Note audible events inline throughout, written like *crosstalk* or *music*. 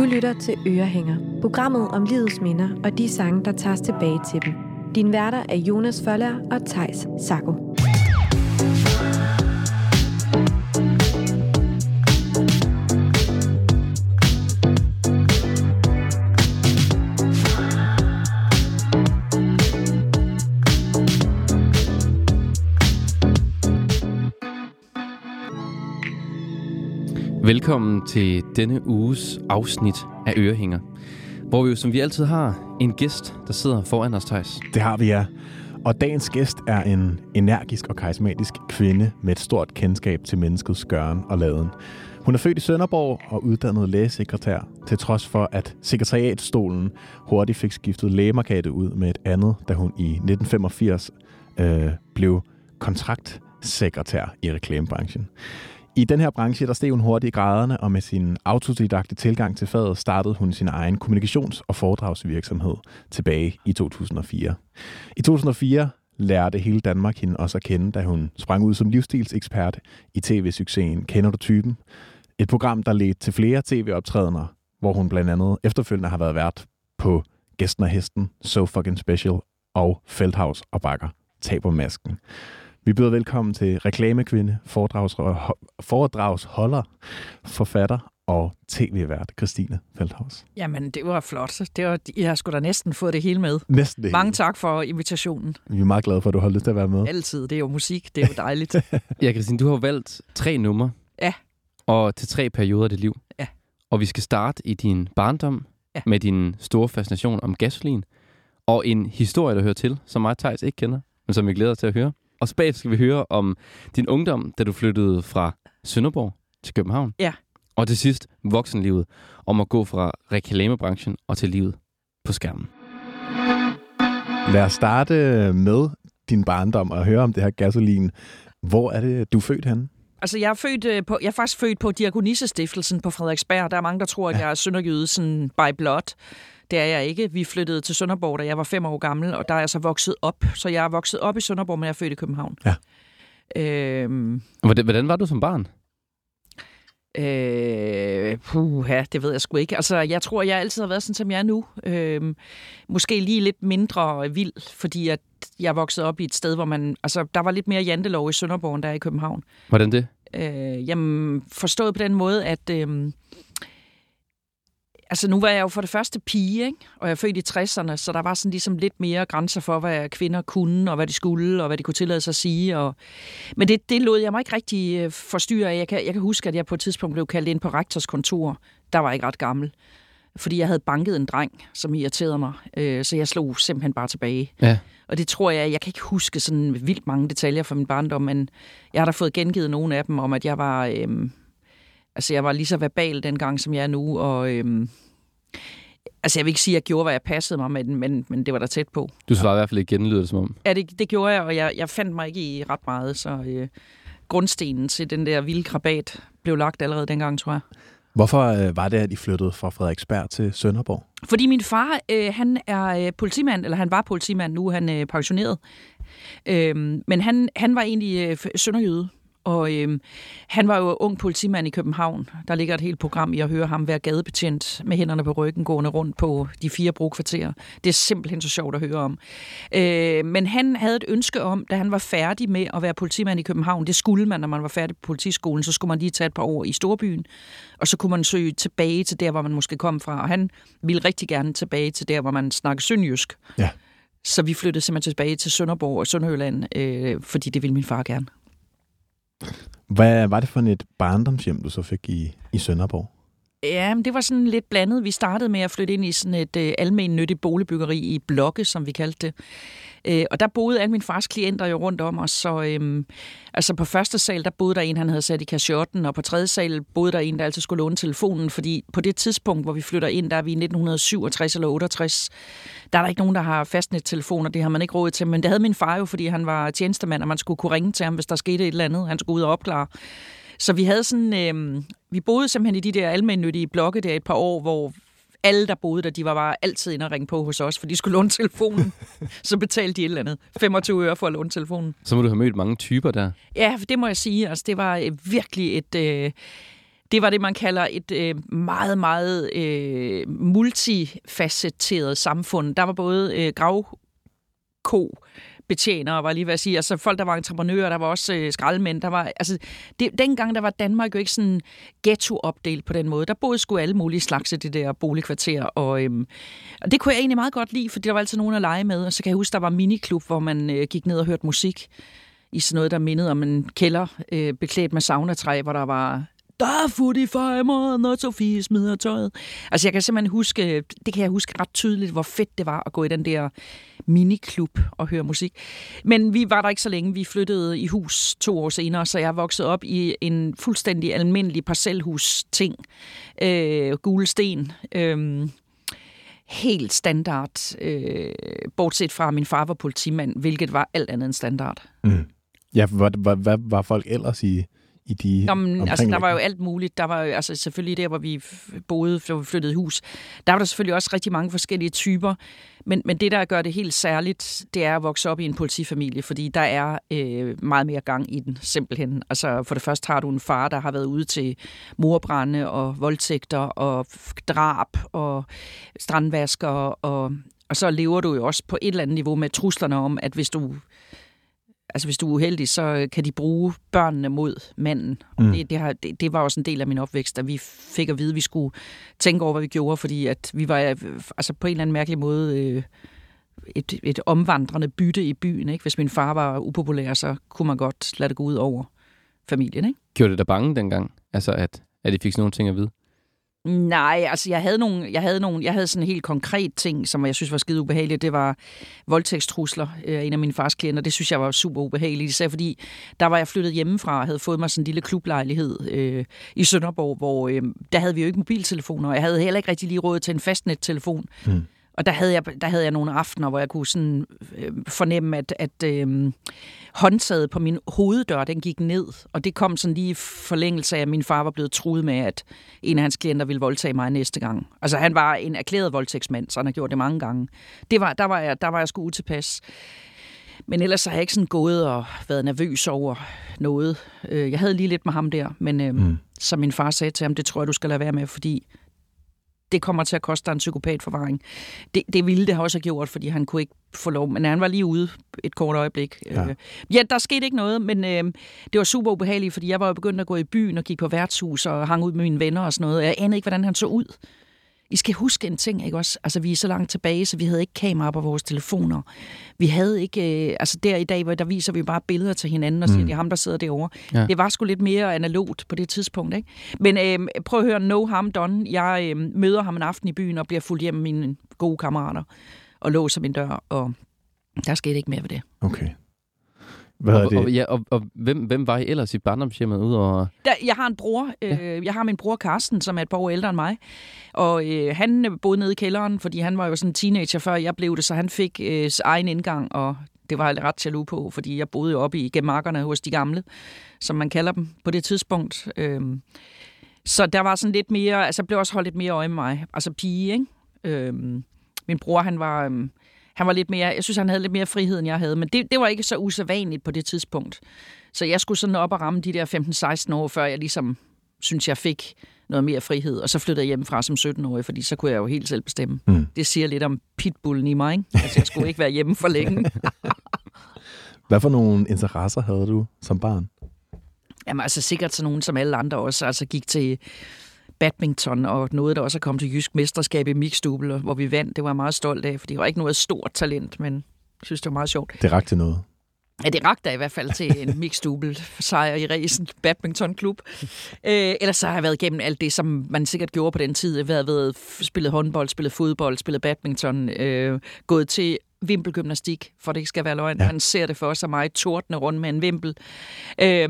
Du lytter til Ørehænger, programmet om livets minder og de sange, der tages tilbage til dem. Din værter er Jonas Føller og Tejs Sako. Velkommen til denne uges afsnit af Ørehænger, hvor vi jo som vi altid har en gæst, der sidder foran os, Thijs. Det har vi, ja. Og dagens gæst er en energisk og karismatisk kvinde med et stort kendskab til menneskets gøren og laden. Hun er født i Sønderborg og uddannet lægesekretær, til trods for at sekretariatstolen hurtigt fik skiftet lægemarkedet ud med et andet, da hun i 1985 øh, blev kontraktsekretær i reklamebranchen. I den her branche, der steg hun hurtigt i graderne, og med sin autodidakte tilgang til faget startede hun sin egen kommunikations- og foredragsvirksomhed tilbage i 2004. I 2004 lærte hele Danmark hende også at kende, da hun sprang ud som livsstilsekspert i tv-succesen Kender du typen? Et program, der ledte til flere tv-optrædener, hvor hun blandt andet efterfølgende har været vært på Gæsten og Hesten, So Fucking Special og Feldhaus og Bakker taber masken. Vi byder velkommen til reklamekvinde, foredrags, foredragsholder, forfatter og tv-vært Christine Feldhaus. Jamen, det var flot. Det var, jeg skulle da næsten få det hele med. Næsten det Mange hele. tak for invitationen. Vi er meget glade for, at du holdt lyst til at være med. Altid. Det er jo musik. Det er jo dejligt. *laughs* Ja, Christine, du har valgt tre numre. Ja. Og til tre perioder af dit liv. Ja. Og vi skal starte i din barndom Ja. med din store fascination om gasolin. Og en historie, der hører til, som mig og Thijs ikke kender, men som vi glæder os til at høre. Og så bagefter skal vi høre om din ungdom, da du flyttede fra Sønderborg til København. Ja. Og til sidst voksenlivet, om at gå fra reklamebranchen og til livet på skærmen. Lad os starte med din barndom og høre om det her gasolin. Hvor er det, du er født henne? Altså, jeg er, født øh, på, jeg er faktisk født på Diakonissestiftelsen på Frederiksberg. Der er mange, der tror, at jeg er sønderjyde sådan by blood. Det er jeg ikke. Vi flyttede til Sønderborg, da jeg var fem år gammel, og der er jeg så vokset op. Så jeg er vokset op i Sønderborg, men jeg er født i København. Ja. Øhm, Hvordan, hvordan var du som barn? Øh, puha, det ved jeg sgu ikke. Altså, jeg tror, jeg altid har været sådan, som jeg er nu. Øh, måske lige lidt mindre vild, fordi at jeg voksede op i et sted, hvor man... Altså, der var lidt mere jantelov i Sønderborg, end der er i København. Hvordan det? Øh, jamen, forstået på den måde, at... Øh, altså, nu var jeg jo for det første pige, ikke? og jeg er født i 60'erne, så der var sådan ligesom lidt mere grænser for, hvad kvinder kunne, og hvad de skulle, og hvad de kunne tillade sig at sige. Og... Men det, det lod jeg mig ikke rigtig øh, forstyrre af. Jeg kan, jeg kan huske, at jeg på et tidspunkt blev kaldt ind på rektors kontor. Der var jeg ikke ret gammel. Fordi jeg havde banket en dreng, som irriterede mig. Øh, så jeg slog simpelthen bare tilbage. Ja. Og det tror jeg, jeg kan ikke huske sådan vildt mange detaljer fra min barndom, men jeg har da fået gengivet nogle af dem om, at jeg var, øhm, altså jeg var lige så verbal dengang, som jeg er nu, og øhm, altså jeg vil ikke sige, at jeg gjorde, hvad jeg passede mig, men, men, men det var da tæt på. Du svarer i hvert fald ikke igen, lyder det som om. Ja, det, det gjorde jeg, og jeg, jeg fandt mig ikke i ret meget, så øh, grundstenen til den der vilde krabat blev lagt allerede dengang, tror jeg. Hvorfor øh, var det, at I flyttede fra Frederiksberg til Sønderborg? Fordi min far, øh, han er øh, politimand, eller han var politimand, nu er han øh, pensioneret. Øh, men han, han var egentlig øh, sønderjyde, og øh, han var jo ung politimand i København. Der ligger et helt program i at høre ham være gadebetjent med hænderne på ryggen, gående rundt på de fire brokvarterer. Det er simpelthen så sjovt at høre om. Øh, men han havde et ønske om, da han var færdig med at være politimand i København, det skulle man, når man var færdig på politiskolen, så skulle man lige tage et par år i Storbyen, og så kunne man søge tilbage til der, hvor man måske kom fra. Og han ville rigtig gerne tilbage til der, hvor man snakker sønderjysk. Ja. Så vi flyttede simpelthen tilbage til Sønderborg og Sønderjylland, øh, fordi det ville min far gerne. Hvad var det for et barndomshjem, du så fik i, i Sønderborg? Ja, men det var sådan lidt blandet. Vi startede med at flytte ind i sådan et øh, almen nyttigt boligbyggeri i blokke, som vi kaldte det. Øh, og der boede alle mine fars klienter jo rundt om os. Så øh, altså på første sal, der boede der en, han havde sat i kashotten, og på tredje sal boede der en, der altid skulle låne telefonen, fordi på det tidspunkt, hvor vi flytter ind, der er vi i 1967 eller 68, der er der ikke nogen, der har fastnettelefoner, det har man ikke råd til. Men det havde min far jo, fordi han var tjenestemand, og man skulle kunne ringe til ham, hvis der skete et eller andet. Han skulle ud og opklare. Så vi havde sådan, øh, vi boede simpelthen i de der almennyttige blokke der et par år, hvor alle, der boede der, de var bare altid inde og ringe på hos os, for de skulle låne telefonen. *laughs* så betalte de et eller andet. 25 øre for at låne telefonen. Så må du have mødt mange typer der. Ja, det må jeg sige. Altså, det var øh, virkelig et... Øh, det var det, man kalder et øh, meget, meget øh, multifacetteret samfund. Der var både øh, gravko, betjenere, var lige ved at sige. Altså folk, der var entreprenører, der var også øh, skraldemænd. Der var, altså, det, dengang der var Danmark jo ikke sådan ghetto-opdelt på den måde. Der boede sgu alle mulige slags af det der boligkvarter. Og, øhm, og det kunne jeg egentlig meget godt lide, fordi der var altid nogen at lege med. Og så kan jeg huske, der var miniklub, hvor man øh, gik ned og hørte musik i sådan noget, der mindede om en kælder øh, beklædt med saunatræ, hvor der var der er fut i fejmeren, når Sofie smider tøjet. Altså jeg kan simpelthen huske, det kan jeg huske ret tydeligt, hvor fedt det var at gå i den der miniklub og høre musik. Men vi var der ikke så længe. Vi flyttede i hus to år senere, så jeg voksede op i en fuldstændig almindelig parcelhus-ting. Øh, gule sten. Øh, helt standard, øh, bortset fra, at min far var politimand, hvilket var alt andet end standard. Mm. Ja, hvad, hvad, hvad var folk ellers i, i de Jamen, altså, der var jo alt muligt. Der var jo altså, selvfølgelig der, hvor vi boede, hvor vi flyttede hus. Der var der selvfølgelig også rigtig mange forskellige typer. Men, men det, der gør det helt særligt, det er at vokse op i en politifamilie, fordi der er øh, meget mere gang i den, simpelthen. Altså, for det første har du en far, der har været ude til morbrænde og voldtægter og drab og strandvasker, og, og så lever du jo også på et eller andet niveau med truslerne om, at hvis du altså hvis du er uheldig, så kan de bruge børnene mod manden. Mm. Det, det, har, det, det var også en del af min opvækst, at vi fik at vide, at vi skulle tænke over, hvad vi gjorde, fordi at vi var altså på en eller anden mærkelig måde øh, et, et omvandrende bytte i byen. Ikke? Hvis min far var upopulær, så kunne man godt lade det gå ud over familien. Ikke? Gjorde det dig bange dengang, altså at, at I fik sådan nogle ting at vide? Nej, altså jeg havde nogle, jeg havde nogle, jeg havde sådan en helt konkret ting, som jeg synes var skide ubehageligt. Det var voldtægtstrusler af en af mine fars klienter. Det synes jeg var super ubehageligt, især fordi der var jeg flyttet hjemmefra og havde fået mig sådan en lille klublejlighed øh, i Sønderborg, hvor øh, der havde vi jo ikke mobiltelefoner, og jeg havde heller ikke rigtig lige råd til en fastnettelefon. Mm. Og der havde, jeg, der havde jeg nogle aftener, hvor jeg kunne sådan, øh, fornemme, at, at øh, håndtaget på min hoveddør, den gik ned. Og det kom sådan lige i forlængelse af, at min far var blevet truet med, at en af hans klienter ville voldtage mig næste gang. Altså han var en erklæret voldtægtsmand, så han har gjort det mange gange. Det var, der, var jeg, der var jeg sgu utilpas. Men ellers har jeg ikke sådan gået og været nervøs over noget. Øh, jeg havde lige lidt med ham der, men øh, mm. som min far sagde til ham, det tror jeg, du skal lade være med, fordi det kommer til at koste dig en psykopatforvaring. Det, det ville det også have gjort, fordi han kunne ikke få lov, men han var lige ude et kort øjeblik. Ja, øh, ja der skete ikke noget, men øh, det var super ubehageligt, fordi jeg var jo begyndt at gå i byen og gik på værtshus og hang ud med mine venner og sådan noget. Jeg anede ikke, hvordan han så ud. I skal huske en ting, ikke også? Altså, vi er så langt tilbage, så vi havde ikke kamera på vores telefoner. Vi havde ikke... Øh, altså, der i dag, hvor der viser vi bare billeder til hinanden og siger, mm. det er ham, der sidder derovre. Ja. Det var sgu lidt mere analogt på det tidspunkt, ikke? Men øh, prøv at høre, no harm done. Jeg øh, møder ham en aften i byen og bliver fuldt hjem med mine gode kammerater og låser min dør, og der skete ikke mere ved det. Okay. Hvad og, det? Og, ja, og, og hvem, hvem var I ellers i barndomshjemmet ud over... Der, jeg har en bror. Ja. Øh, jeg har min bror Karsten, som er et par år ældre end mig. Og øh, han boede nede i kælderen, fordi han var jo sådan en teenager, før jeg blev det, så han fik øh, egen indgang, og det var jeg ret jaloux på, fordi jeg boede jo oppe i gemarkerne hos de gamle, som man kalder dem på det tidspunkt. Øh, så der var sådan lidt mere... Altså, blev også holdt lidt mere øje med mig. Altså pige, ikke? Øh, min bror, han var... Øh, han var lidt mere, jeg synes, han havde lidt mere frihed, end jeg havde, men det, det var ikke så usædvanligt på det tidspunkt. Så jeg skulle sådan op og ramme de der 15-16 år, før jeg ligesom synes, jeg fik noget mere frihed. Og så flyttede jeg hjemmefra som 17-årig, fordi så kunne jeg jo helt selv bestemme. Mm. Det siger lidt om pitbullen i mig, ikke? Altså, jeg skulle ikke være hjemme for længe. *laughs* Hvad for nogle interesser havde du som barn? Jamen altså sikkert sådan nogen som alle andre også. Altså gik til badminton, og noget, der også er kommet til Jysk Mesterskab i mixdouble, hvor vi vandt. Det var jeg meget stolt af, for det var ikke noget stort talent, men jeg synes, det var meget sjovt. Det rakte noget. Ja, det rakte i hvert fald til en mixdouble sejr i Resen badmintonklub. Øh, ellers så har jeg været igennem alt det, som man sikkert gjorde på den tid. Jeg har været spillet håndbold, spillet fodbold, spillet badminton, øh, gået til vimpelgymnastik, for det ikke skal være løgn. Ja. Man ser det for sig mig tordne rundt med en vimpel. Øh,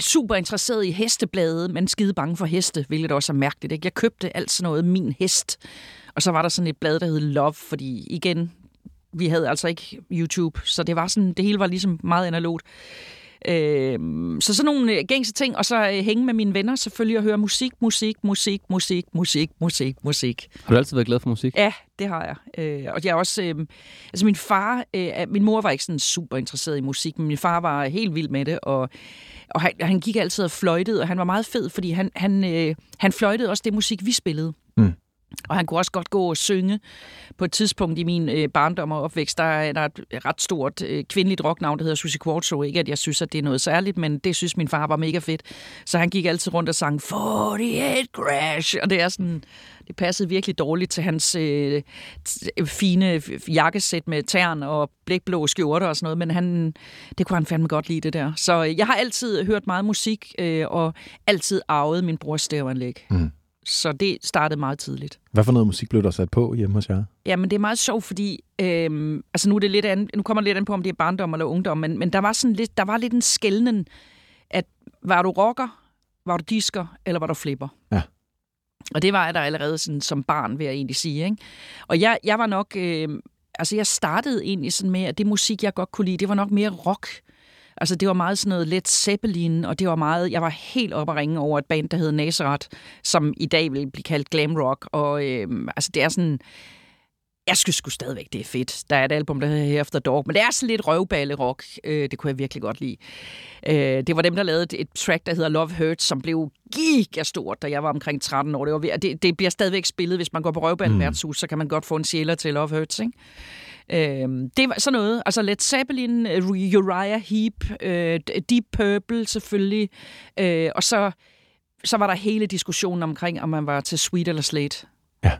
super interesseret i hesteblade, men skide bange for heste, hvilket også er mærkeligt. Ikke? Jeg købte alt sådan noget Min Hest, og så var der sådan et blad, der hed Love, fordi igen, vi havde altså ikke YouTube, så det var sådan, det hele var ligesom meget analogt. Øh, så sådan nogle øh, gængse ting, og så øh, hænge med mine venner selvfølgelig og høre musik, musik, musik, musik, musik, musik, musik. Har du altid været glad for musik? Ja, det har jeg. Øh, og jeg er også... Øh, altså min far... Øh, min mor var ikke sådan super interesseret i musik, men min far var helt vild med det, og, og han, han gik altid og fløjtede, og han var meget fed, fordi han, han, øh, han fløjtede også det musik, vi spillede. Mm. Og han kunne også godt gå og synge. På et tidspunkt i min øh, barndom og opvækst, der er der et ret stort øh, kvindeligt rocknavn, der hedder Susie Quartzo. Ikke at jeg synes, at det er noget særligt, men det synes min far var mega fedt. Så han gik altid rundt og sang 48 Crash, og det er sådan... Det passede virkelig dårligt til hans øh, fine jakkesæt med tern og blækblå skjorter og sådan noget, men han, det kunne han fandme godt lide, det der. Så øh, jeg har altid hørt meget musik, øh, og altid arvet min brors stævanlæg. Mm. Så det startede meget tidligt. Hvad for noget musik blev der sat på hjemme hos jer? Jamen, det er meget sjovt, fordi øhm, altså nu, er det lidt an, nu kommer det lidt an på, om det er barndom eller ungdom, men, men der, var sådan lidt, der var lidt en skældnen, at var du rocker, var du disker, eller var du flipper? Ja. Og det var jeg der allerede sådan, som barn, vil jeg egentlig sige. Ikke? Og jeg, jeg var nok... Øh, altså, jeg startede egentlig sådan med, at det musik, jeg godt kunne lide, det var nok mere rock. Altså, det var meget sådan noget let Zeppelin, og det var meget... Jeg var helt oppe at ringe over et band, der hed Nazareth, som i dag vil blive kaldt glam rock. Og øh, altså, det er sådan... Jeg synes sgu stadigvæk, det er fedt. Der er et album, der hedder After Dog, men det er sådan lidt røvballe-rock. Øh, det kunne jeg virkelig godt lide. Øh, det var dem, der lavede et track, der hedder Love Hurts, som blev gigastort, da jeg var omkring 13 år. Det, var, det, det bliver stadigvæk spillet, hvis man går på røvballe værtshus, så kan man godt få en sjæler til Love Hurts, ikke? Øh, det var sådan noget. Altså Led Zeppelin, Uriah Heep, øh, Deep Purple selvfølgelig. Øh, og så, så var der hele diskussionen omkring, om man var til Sweet eller Slate. Ja.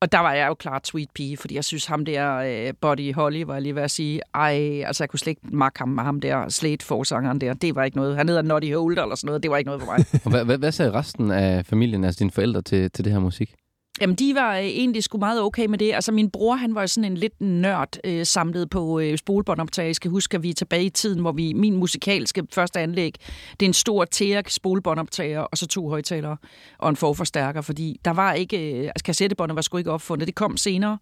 Og der var jeg jo klart sweet pige, fordi jeg synes ham der, øh, Buddy Holly, var jeg lige ved at sige, ej, altså jeg kunne slet ikke magge ham med ham der, Slate forsangeren der. Det var ikke noget. Han hedder Noddy Holder eller sådan noget. Det var ikke noget for mig. *laughs* Og hvad, hvad, hvad sagde resten af familien, altså dine forældre, til, til det her musik? Jamen, de var øh, egentlig sgu meget okay med det. Altså, min bror, han var sådan en lidt nørd øh, samlet på øh, spolebåndoptag. Jeg skal huske, at vi er tilbage i tiden, hvor vi min musikalske første anlæg, det er en stor TEAC spolebåndoptager, og så to højtalere og en forforstærker, fordi der var ikke... Øh, altså, kassettebåndet var sgu ikke opfundet. Det kom senere.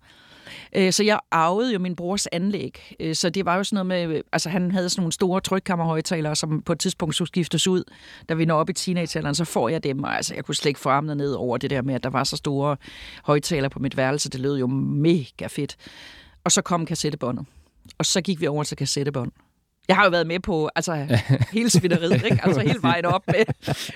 Øh, så jeg arvede jo min brors anlæg. Øh, så det var jo sådan noget med, altså han havde sådan nogle store trykkammerhøjtalere, som på et tidspunkt skulle skiftes ud. Da vi når op i teenagealderen, så får jeg dem, og altså jeg kunne slet ikke få armene ned over det der med, at der var så store højtalere på mit værelse. Det lød jo mega fedt. Og så kom kassettebåndet. Og så gik vi over til kassettebånd. Jeg har jo været med på altså, *laughs* hele svineriet, ikke? Altså hele vejen op med,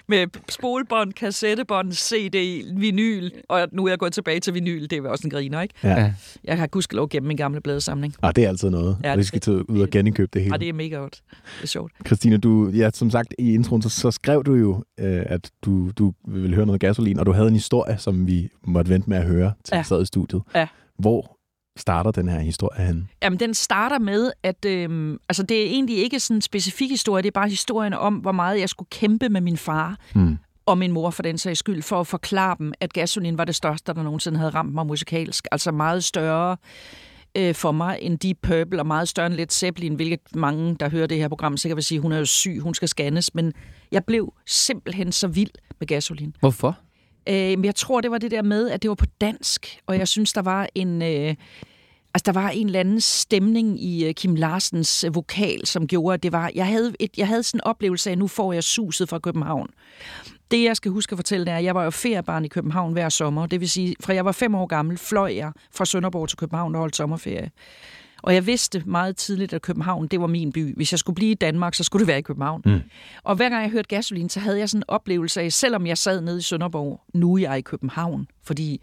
med spolebånd, kassettebånd, CD, vinyl, og nu er jeg gået tilbage til vinyl. Det er også en griner, ikke? Ja. Jeg har gudskelov gennem min gamle bladesamling. Ah, det er altid noget. Ja, Ja, det- skal tage ud og genindkøbe det hele. Og det er mega godt. Det er sjovt. Christine, du, ja, som sagt i introen, så, så skrev du jo, øh, at du, du ville høre noget gasolin, og du havde en historie, som vi måtte vente med at høre, til Ja. vi sad i studiet. Ja. Hvor starter den her historie henne? Jamen, den starter med, at øhm, altså, det er egentlig ikke sådan en specifik historie, det er bare historien om, hvor meget jeg skulle kæmpe med min far Hmm. og min mor for den sags skyld, for at forklare dem, at gasolin var det største, der nogensinde havde ramt mig musikalsk. Altså meget større øh, for mig end Deep Purple, og meget større end Led Zeppelin, hvilket mange, der hører det her program, sikkert vil sige, hun er jo syg, hun skal scannes, men jeg blev simpelthen så vild med gasolin. Hvorfor? Øh, men jeg tror, det var det der med, at det var på dansk, og jeg synes, der var en... Øh, altså, der var en eller anden stemning i øh, Kim Larsens øh, vokal, som gjorde, at det var... Jeg havde, et, jeg havde sådan en oplevelse af, at nu får jeg suset fra København. Det, jeg skal huske at fortælle, det er, at jeg var jo feriebarn i København hver sommer. Det vil sige, fra jeg var fem år gammel, fløj jeg fra Sønderborg til København og holdt sommerferie. Og jeg vidste meget tidligt, at København, det var min by. Hvis jeg skulle blive i Danmark, så skulle det være i København. Mm. Og hver gang jeg hørte gasolin, så havde jeg sådan en oplevelse af, selvom jeg sad nede i Sønderborg, nu er jeg i København. Fordi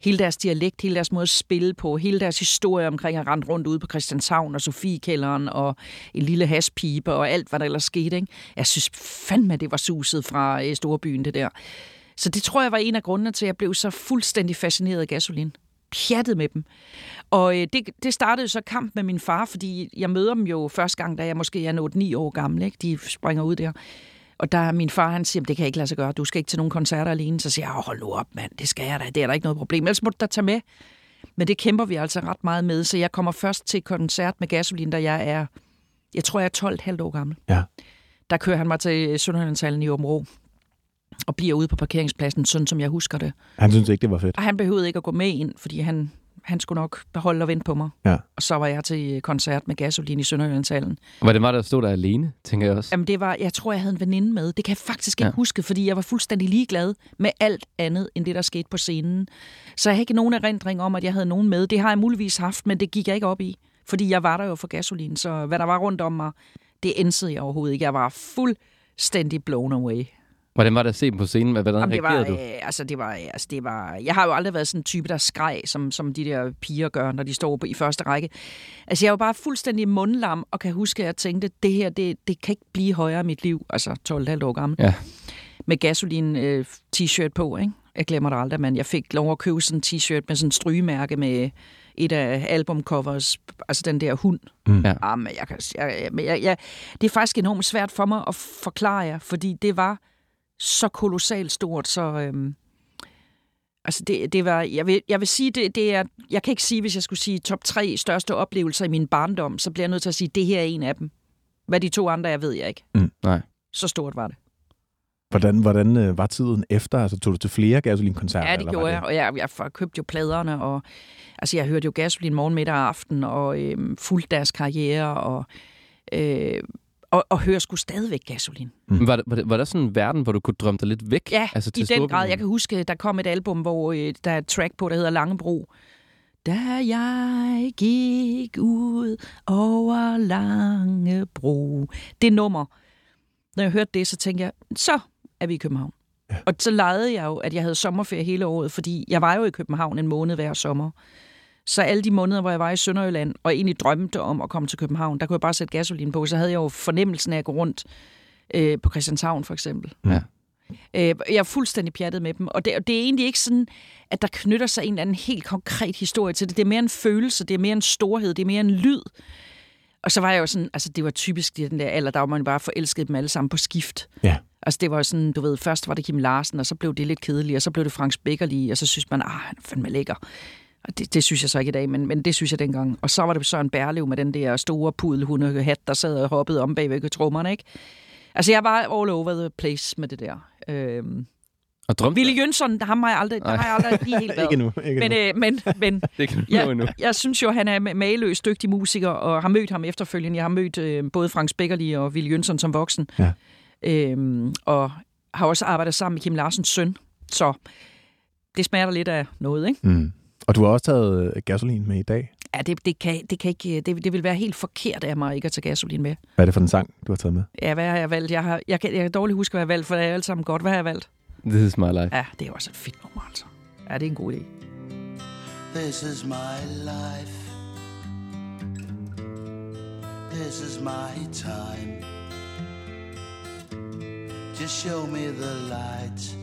hele deres dialekt, hele deres måde at spille på, hele deres historie omkring at rende rundt ude på Christianshavn og Sofiekælderen og en lille haspipe og alt, hvad der ellers skete. Ikke? Jeg synes fandme, det var suset fra øh, Storbyen, det der. Så det tror jeg var en af grundene til, at jeg blev så fuldstændig fascineret af gasolin. Pjattet med dem. Og øh, det, det startede så kamp med min far, fordi jeg møder dem jo første gang, da jeg måske er 8-9 år gammel. Ikke? De springer ud der. Og der er min far, han siger, det kan jeg ikke lade sig gøre, du skal ikke til nogen koncerter alene. Så siger jeg, hold nu op mand, det skal jeg da, det er der ikke noget problem. Ellers må du da tage med. Men det kæmper vi altså ret meget med, så jeg kommer først til koncert med gasolin, da jeg er, jeg tror jeg er 12,5 år gammel. Ja. Der kører han mig til Sønderjyllandshallen i Åben Rå, og bliver ude på parkeringspladsen, sådan som jeg husker det. Han synes ikke, det var fedt. Og han behøvede ikke at gå med ind, fordi han, han skulle nok beholde og vente på mig. Ja. Og så var jeg til koncert med Gasolin i Sønderjyllandshallen. Var det at stå der alene, tænker jeg også? Jamen det var, jeg tror, jeg havde en veninde med. Det kan jeg faktisk ikke Ja. huske, fordi jeg var fuldstændig ligeglad med alt andet, end det, der skete på scenen. Så jeg har ikke nogen erindring om, at jeg havde nogen med. Det har jeg muligvis haft, men det gik jeg ikke op i. Fordi jeg var der jo for gasolin, så hvad der var rundt om mig, det ænsede jeg overhovedet ikke. Jeg var fuldstændig blown away. Hvordan var det at se dem på scenen? Hvordan Jamen, det var, reagerede du? øh, altså, det var, altså, det var, jeg har jo aldrig været sådan en type, der skreg, som, som de der piger gør, når de står på, i første række. Altså, jeg var bare fuldstændig mundlam, og kan huske, at jeg tænkte, det her, det, det kan ikke blive højere i mit liv. Altså, 12,5 år gammel. Ja. Med gasolin øh, t-shirt på, ikke? Jeg glemmer det aldrig, men jeg fik lov at købe sådan en t-shirt med sådan en strygemærke med et af albumcovers, altså den der hund. Mm. Ja. Ah, men jeg, kan, jeg, jeg, jeg, jeg, det er faktisk enormt svært for mig at forklare jer, fordi det var så kolossalt stort, så... Øhm, altså det, det var, jeg vil, jeg vil sige, det, det er, jeg kan ikke sige, hvis jeg skulle sige top tre største oplevelser i min barndom, så bliver jeg nødt til at sige, det her er en af dem. Hvad de to andre er, ved jeg ikke. Mm. Nej. Så stort var det. Hvordan, hvordan øh, var tiden efter? Altså, tog du til flere gasolinkoncerter? Ja, det gjorde var jeg, og jeg, jeg købte jo pladerne, og altså, jeg hørte jo Gasolin morgen, middag og aften, og øhm, fulgte deres karriere, og, øh, og, og hører sgu stadigvæk Gasolin. Men Var, der, var, var der sådan en verden, hvor du kunne drømme dig lidt væk? Ja, altså, i den Storbritannien? grad. Jeg kan huske, der kom et album, hvor øh, der er et track på, der hedder Langebro. Da jeg gik ud over Langebro. Det nummer. Når jeg hørte det, så tænkte jeg, så er vi i København. Ja. Og så legede jeg jo, at jeg havde sommerferie hele året, fordi jeg var jo i København en måned hver sommer. Så alle de måneder, hvor jeg var i Sønderjylland, og egentlig drømte om at komme til København, der kunne jeg bare sætte gasolin på. Så havde jeg jo fornemmelsen af at gå rundt øh, på Christianshavn, for eksempel. Ja. Øh, jeg er fuldstændig pjattet med dem, og det, og det er egentlig ikke sådan, at der knytter sig en eller anden helt konkret historie til det. Det er mere en følelse, det er mere en storhed, det er mere en lyd. Og så var jeg jo sådan, altså det var typisk i den der alder, der var man bare forelsket dem alle sammen på skift. Ja. Altså det var jo sådan, du ved, først var det Kim Larsen, og så blev det lidt kedeligt, og så blev det Franks Beckerli, og så synes man, ah, han er fandme lækker. Og det, det synes jeg så ikke i dag, men, men det synes jeg dengang. Og så var det Søren Berlev med den der store pudelhundehat, der sad og hoppede om bagved trommerne, ikke? Altså jeg var all over the place med det der. Øhm, Og drømte Ville Jønsson, der har jeg aldrig, der har jeg aldrig lige helt *laughs* været. Ikke nu. Ikke Men, øh, men, *laughs* men Det kan jeg, endnu. jeg synes jo, han er maløs dygtig musiker, og har mødt ham efterfølgende. Jeg har mødt øh, både Frank Beckerli og Ville Jønsson som voksen. Ja. Øhm, og har også arbejdet sammen med Kim Larsens søn. Så det smager lidt af noget, ikke? Mm. Og du har også taget øh, gasolin med i dag. Ja, det, det, kan, det, kan ikke, det, det vil være helt forkert af mig ikke at tage gasolin med. Hvad er det for en sang, du har taget med? Ja, hvad har jeg valgt? Jeg, har, jeg, kan, jeg kan dårligt huske, hvad jeg har valgt, for det er alt sammen godt. Hvad har jeg valgt? This is my life. Ja, det er også et fedt nummer, altså. Ja, det er en god idé. This is my life. This is my time. Just show me the light,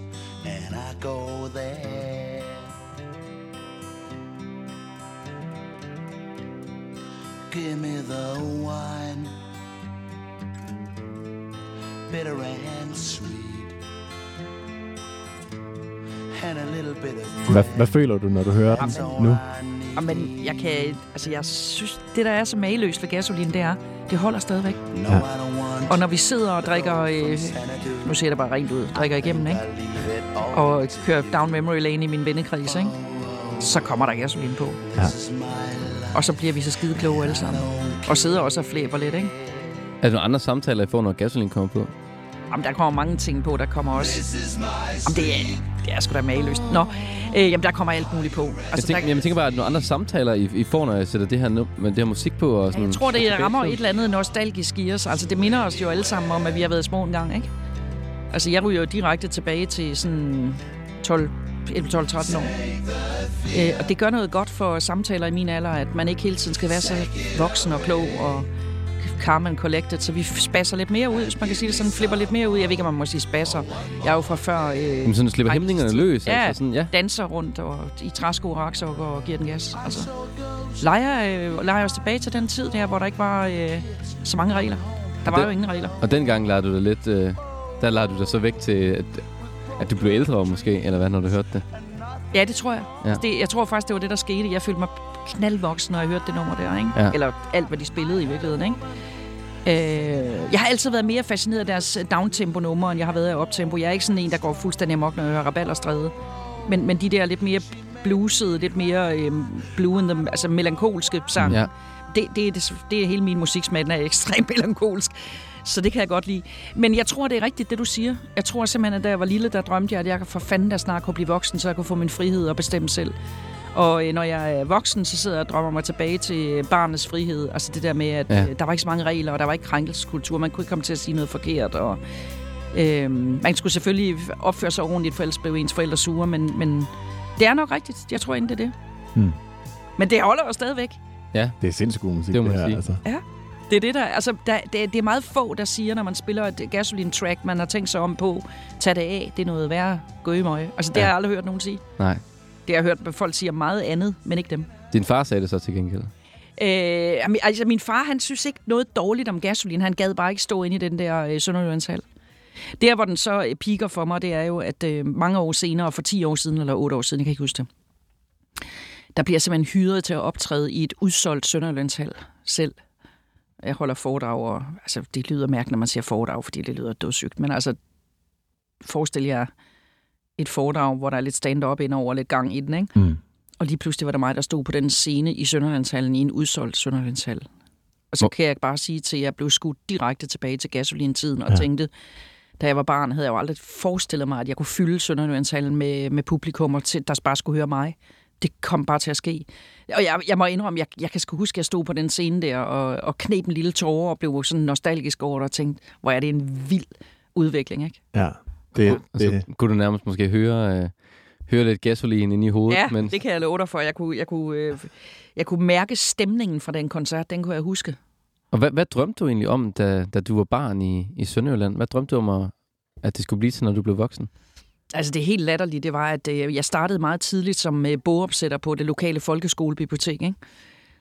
and I go there. Give me the wine, bitter and sweet, and a little bit of Hvad, hvad føler du, når du hører den nu? Men jeg kan, altså jeg synes, det der er så maløst ved gasolin, det er, det holder stadigvæk. Ja. Og når vi sidder og drikker, øh, nu ser det bare rent ud, drikker igennem, ikke? Og kører down memory lane i min vennekreds, ikke? Så kommer der gasolin på. Ja. Og så bliver vi så skide kloge alle sammen. Og sidder også og flæber lidt, ikke? Er der nogle andre samtaler, I får, når gasolin kommer på? Jamen, der kommer mange ting på. Der kommer også... Jamen, det er, det er sgu da maløst. Nå, øh, jamen, der kommer alt muligt på. Jeg Altså, tænker, der, jeg tænker bare, at nogle andre samtaler, I, I får, når jeg sætter det her, nu, med det her musik på. Og sådan, jeg tror, det rammer et eller andet nostalgisk i os. Altså, det minder os jo alle sammen om, at vi har været små engang, ikke? Altså, jeg ryger jo direkte tilbage til sådan 12, 11-12-13 år. Øh, og det gør noget godt for samtaler i min alder, at man ikke hele tiden skal være så voksen og klog og calm and collected, så vi spasser lidt mere ud, hvis man kan sige det sådan, flipper lidt mere ud. Jeg ved ikke, om man må sige spasser. Jeg er jo fra før... Øh, Jamen, sådan slipper hæmningerne løs. Ja, Altså, sådan, ja. danser rundt og i træsko og raksokker og giver den gas. Altså, leger, øh, leger os tilbage til den tid der, hvor der ikke var øh, så mange regler. Der var det- jo ingen regler. Og dengang lader du dig lidt... Øh, der lader du dig så væk til, at, at du blev ældre måske, eller hvad, når du hørte det? Ja, det tror jeg. Ja. Det, jeg tror faktisk, det var det, der skete. Jeg følte mig knaldvoksen, når jeg hørte det nummer der. Ikke? Ja. Eller alt, hvad de spillede i virkeligheden. Ikke? Øh, jeg har altid været mere fascineret af deres downtempo-numre, end jeg har været af optempo. Jeg er ikke sådan en, der går fuldstændig amok, når jeg hører Rabalderstræde. Men, men de der lidt mere bluesede, lidt mere øhm, blue in the, altså melankolske sang, Ja. det, det, er det, det er hele min musiksmag, den er ekstremt melankolsk. Så det kan jeg godt lide. Men jeg tror, det er rigtigt, det du siger. Jeg tror simpelthen, at da jeg var lille, der drømte jeg, at jeg for fanden der snart kunne blive voksen, så jeg kunne få min frihed og bestemme selv. Og øh, når jeg er voksen, så sidder jeg og drømmer mig tilbage til barnets frihed. Altså det der med, at Ja. ja. øh, der var ikke så mange regler, og der var ikke krænkelseskultur. Man kunne ikke komme til at sige noget forkert. Og, øh, man skulle selvfølgelig opføre sig ordentligt, for ellers blev ens forældre sure. Men, men det er nok rigtigt. Jeg tror ikke, det er det. Hmm. Men det holder jo stadigvæk. Ja, Det er sindssygt god musik, Det det, må man her. sige. Altså. Det er det der, altså, der, det, det er meget få, der siger, når man spiller et gasoline-track, man har tænkt sig om på, tag det af, det er noget værre gøgemøje. Altså, det Ja. har jeg aldrig hørt nogen sige. nej. Det har jeg hørt folk sige om meget andet, men ikke dem. Din far sagde det så til gengæld. Øh, altså, min far, han synes ikke noget dårligt om gasolin. Han gad bare ikke stå inde i den der øh, Sønderjyllandshal. Der, hvor den så øh, piker for mig, det er jo, at øh, mange år senere, for 10 år siden, eller 8 år siden, jeg kan ikke huske det, der bliver jeg simpelthen hyret til at optræde i et udsolgt Sønderjyllandshal selv. Jeg holder foredrag, og altså, det lyder mærkeligt, når man siger foredrag, fordi det lyder dødssygt, men altså, forestil jer et foredrag, hvor der er lidt stand-up ind over, lidt gang i den, ikke? Mm. Og lige pludselig var der mig, der stod på den scene i Sønderlandshallen, i en udsolgt Sønderlandshal. Og så Hvor- kan jeg bare sige til, at jeg blev skudt direkte tilbage til gasolintiden, og Ja. tænkte, da jeg var barn, havde jeg jo aldrig forestillet mig, at jeg kunne fylde Sønderlandshallen med, med publikummer, til, der bare skulle høre mig. Det kom bare til at ske. Og jeg, jeg må indrømme, jeg, jeg kan sgu huske, at jeg stod på den scene der, og, og knep en lille tårer, og blev sådan nostalgisk over det, og tænkte, hvor er det en vild udvikling, ikke? Ja, det, Og så det, kunne du nærmest måske høre, øh, høre lidt gasolin ind i hovedet. Ja, mens, det kan jeg love dig for. Jeg kunne, jeg, kunne, øh, jeg kunne mærke stemningen fra den koncert, den kunne jeg huske. Og hvad, hvad drømte du egentlig om, da, da du var barn i, i Sønderjylland? Hvad drømte du om, at, at det skulle blive til, når du blev voksen? Altså det helt latterlige, det var, at øh, jeg startede meget tidligt som øh, bogopsætter på det lokale folkeskolebibliotek, ikke?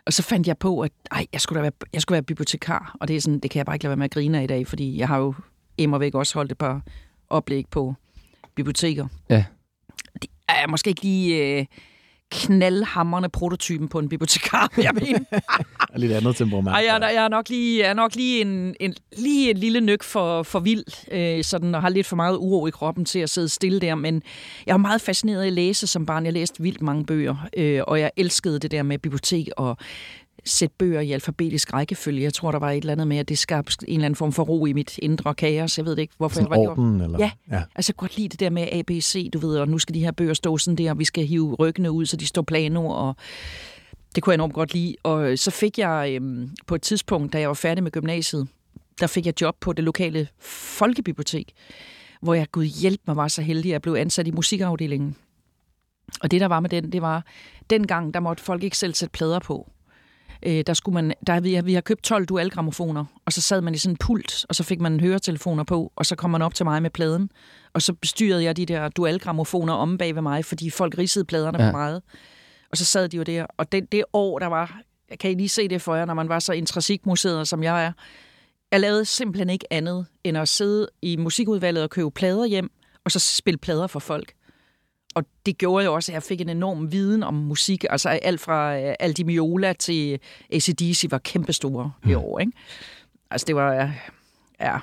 Og så fandt jeg på, at ej, jeg, skulle da være, jeg skulle være bibliotekar, og det, er sådan, det kan jeg bare ikke lade være med at grine af i dag, fordi jeg har jo immer væk også holdt et par oplæg på biblioteker. Ja. Det er måske ikke lige øh, knaldhammerne prototypen på en bibliotekar, vil jeg mene. er *laughs* lidt andet temperament. Ej, jeg, er- jeg er nok lige, jeg er nok lige en, en, lige en lille nyk for, for vild, øh, sådan, og har lidt for meget uro i kroppen til at sidde stille der, men jeg var meget fascineret af at læse som barn. Jeg læste vildt mange bøger, øh, og jeg elskede det der med bibliotek og sætte bøger i alfabetisk rækkefølge. Jeg tror, der var et eller andet med, at det skabte en eller anden form for ro i mit indre kaos. Jeg ved det ikke, hvorfor Sådan jeg var det. orden, eller? Ja. ja. Altså, godt lide det der med ABC, du ved, og nu skal de her bøger stå sådan der, og vi skal hive ryggene ud, så de står plano, og det kunne jeg enormt godt lide. Og så fik jeg øhm, på et tidspunkt, da jeg var færdig med gymnasiet, der fik jeg job på det lokale folkebibliotek, hvor jeg, gud hjælp mig, var så heldig, at jeg blev ansat i musikafdelingen. Og det, der var med den, det var, dengang, der måtte folk ikke selv sætte plader på. Øh, der skulle man, der, vi, vi har købt 12 dualgramofoner, og så sad man i sådan en pult, og så fik man høretelefoner på, og så kom man op til mig med pladen, og så bestyrede jeg de der dualgramofoner om bag ved mig, fordi folk ridsede pladerne ja. For meget. Og så sad de jo der, og det, det år, der var, kan I lige se det for jer, når man var så intrasikmuseret, som jeg er, jeg lavede simpelthen ikke andet, end at sidde i musikudvalget og købe plader hjem, og så spille plader for folk. Og det gjorde jo også, at jeg fik en enorm viden om musik. Altså alt fra øh, Aldi Miola til ACDC var kæmpestore mm. i år, ikke? Altså det var, ja, ja,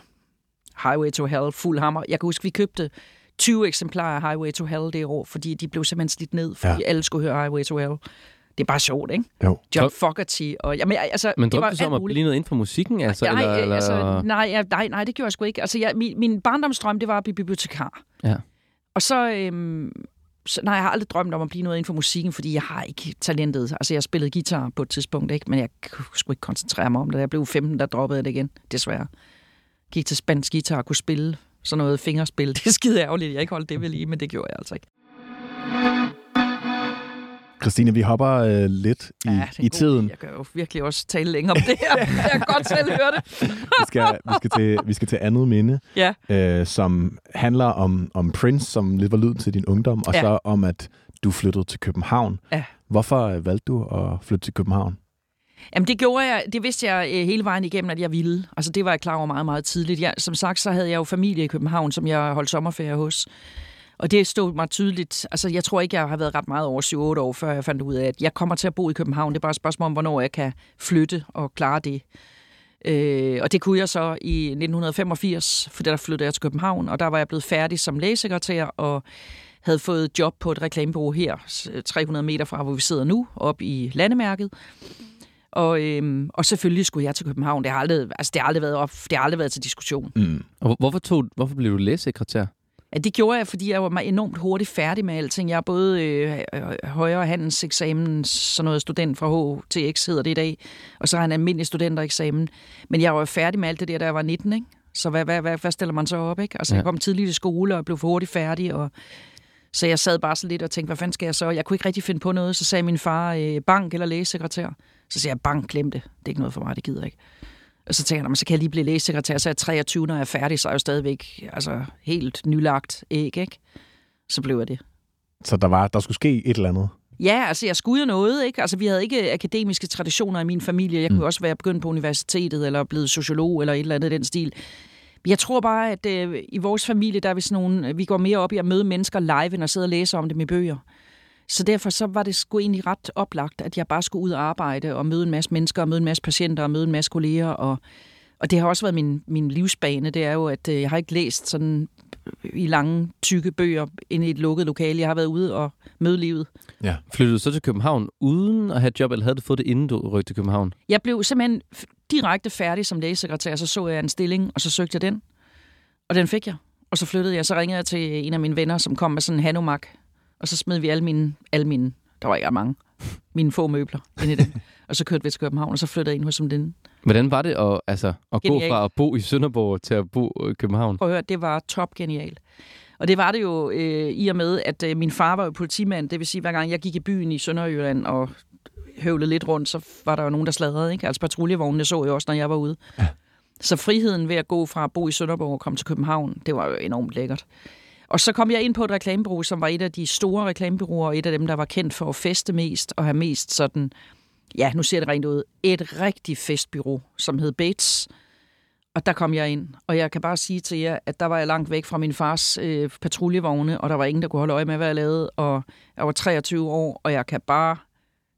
Highway to Hell, fuld hammer. Jeg kan huske, vi købte 20 eksemplarer af Highway to Hell det år, fordi de blev simpelthen slidt ned, fordi Ja. alle skulle høre Highway to Hell. Det er bare sjovt, ikke? Jo. John Fogerty. Og, jamen, altså, Men det var drømte du så om at blive noget inden for musikken? Altså, nej, eller, eller, altså, nej, nej, nej, det gjorde jeg sgu ikke. Altså, jeg, min, min barndomsdrøm, det var at blive bibliotekar. Ja. Og så, øhm, så, nej, jeg har aldrig drømt om at blive noget inden for musikken, fordi jeg har ikke talentet. Altså, jeg spillede guitar på et tidspunkt, ikke? men jeg kunne ikke koncentrere mig om det. Da jeg blev 15, der droppede jeg det igen, desværre. Gik til spansk guitar og kunne spille sådan noget fingerspil. *laughs* Det er skide ærgerligt, jeg ikke holdt det ved lige, men det gjorde jeg altså ikke. Christine, vi hopper øh, lidt i, Ja, i tiden. idé. Jeg kan jo virkelig også tale længere om det her. *laughs* jeg kan godt selv høre det. *laughs* Vi skal, vi skal, til, vi skal til andet minde, Ja. øh, som handler om, om Prince, som lidt var lyden til din ungdom, og Ja. så om, at du flyttede til København. Ja. Hvorfor valgte du at flytte til København? Jamen det gjorde jeg, det vidste jeg øh, hele vejen igennem, at jeg ville. Altså det var jeg klar over meget, meget tidligt. Jeg, som sagt, så havde jeg jo familie i København, som jeg holdt sommerferie hos. Og det stod mig tydeligt. Altså jeg tror ikke, jeg har været ret meget over 7-8 år, før jeg fandt ud af, at jeg kommer til at bo i København. Det er bare et spørgsmål om, hvornår jeg kan flytte og klare det. Øh, og det kunne jeg så i 1985, for der flyttede jeg til København, og der var jeg blevet færdig som lægesekretær, og havde fået job på et reklamebureau her, 300 meter fra, hvor vi sidder nu, op i landemærket. Og, øhm, og selvfølgelig skulle jeg til København. Det har aldrig, altså, det har aldrig været op, det har aldrig været til diskussion. Mm. Og hvorfor, tog, hvorfor blev du lægesekretær? Ja, det gjorde jeg, fordi jeg var enormt hurtigt færdig med alting. Jeg er både øh, øh, højere handelseksamen, sådan noget student fra HTX hedder det i dag, og så har jeg en almindelig studentereksamen. Men jeg var færdig med alt det der, da jeg var 19, ikke? Så hvad, hvad, hvad, hvad stiller man så op, ikke? Altså, Ja. jeg kom tidligt i skole og blev for hurtigt færdig, og så jeg sad bare så lidt og tænkte, hvad fanden skal jeg så? Jeg kunne ikke rigtig finde på noget. Så sagde min far, øh, bank eller lægesekretær. Så sagde jeg, bank, glem det. Det er ikke noget for mig, det gider jeg ikke. Og så tænker jeg, "Nå, men så kan jeg lige blive lægesekretær, så er jeg 23, når jeg er færdig, så er jeg jo stadigvæk altså, helt nylagt æg, ikke? Så blev jeg det. Så der, var, der skulle ske et eller andet. Ja, altså jeg skulle jo noget, ikke? Altså vi havde ikke akademiske traditioner i min familie. Jeg kunne Mm. også være begyndt på universitetet, eller blevet sociolog, eller et eller andet i den stil. Jeg tror bare, at øh, i vores familie, der er vi sådan nogle, vi går mere op i at møde mennesker live, end at sidde og læse om dem i bøger. Så derfor så var det sgu egentlig ret oplagt, at jeg bare skulle ud og arbejde og møde en masse mennesker, og møde en masse patienter og møde en masse kolleger. Og, og det har også været min, min livsbane. Det er jo, at øh, jeg har ikke læst sådan i lange, tykke bøger inde i et lukket lokale. Jeg har været ude og møde livet. Flyttede du så til København uden at have job, eller havde du fået det, inden du rykte til København? Jeg blev simpelthen direkte færdig som lægesekretær, så så jeg en stilling, og så søgte jeg den. Og den fik jeg. Og så flyttede jeg, så ringede jeg til en af mine venner, som kom med sådan en Hanomag. Og så smed vi alle mine, alle mine, der var ikke mange, mine få møbler ind i den. *laughs* og så kørte vi til København, og så flyttede jeg ind hos som den. Hvordan var det at, altså, at gå fra at bo i Sønderborg til at bo i København? Prøv at høre, det var top genialt. Og det var det jo øh, i og med, at øh, min far var jo politimand. Det vil sige, hver gang jeg gik i byen i Sønderjylland og høvlede lidt rundt, så var der jo nogen, der sladrede. Ikke? Altså patruljevognene så jeg også, når jeg var ude. Ja. Så friheden ved at gå fra at bo i Sønderborg og komme til København, det var jo enormt lækkert. Og så kom jeg ind på et reklamebureau, som var et af de store reklamebureauer, og et af dem, der var kendt for at feste mest og have mest sådan, ja, nu ser det rent ud, et rigtig festbureau, som hed Bates. Og der kom jeg ind, og jeg kan bare sige til jer, at der var jeg langt væk fra min fars øh, patruljevogne, og der var ingen, der kunne holde øje med, hvad jeg lavede. Og jeg var 23 år, og jeg kan bare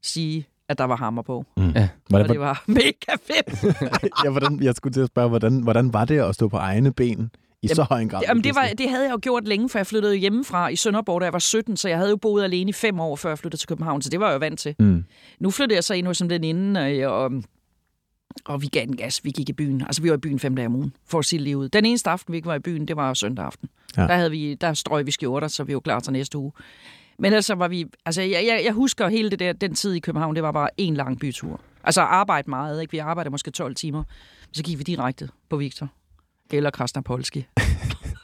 sige, at der var hammer på. Ja. Hvordan, Og det var mega fedt. *laughs* ja, hvordan, jeg skulle til at spørge, hvordan, hvordan var det at stå på egne ben i så høj en grad? Jamen, det, var, det havde jeg jo gjort længe, for jeg flyttede jo hjemmefra i Sønderborg, da jeg var 17, så jeg havde jo boet alene i fem år, før jeg flyttede til København, så det var jeg jo vant til. Mm. Nu flyttede jeg så ind hos som den inden, og, og, og vi gav den gas. Vi gik i byen. Altså, vi var i byen fem dage om ugen, for at sige ud. Den eneste aften, vi ikke var i byen, det var søndag aften. Ja. Der, havde vi, der strøg vi skjorter, så vi var klar til næste uge. Men ellers så var vi... Altså, jeg, jeg, jeg husker hele det der, den tid i København, det var bare en lang bytur. Altså, arbejde meget, ikke? Vi arbejdede måske 12 timer. Så gik vi direkte på Victor. Eller Krasnapolski.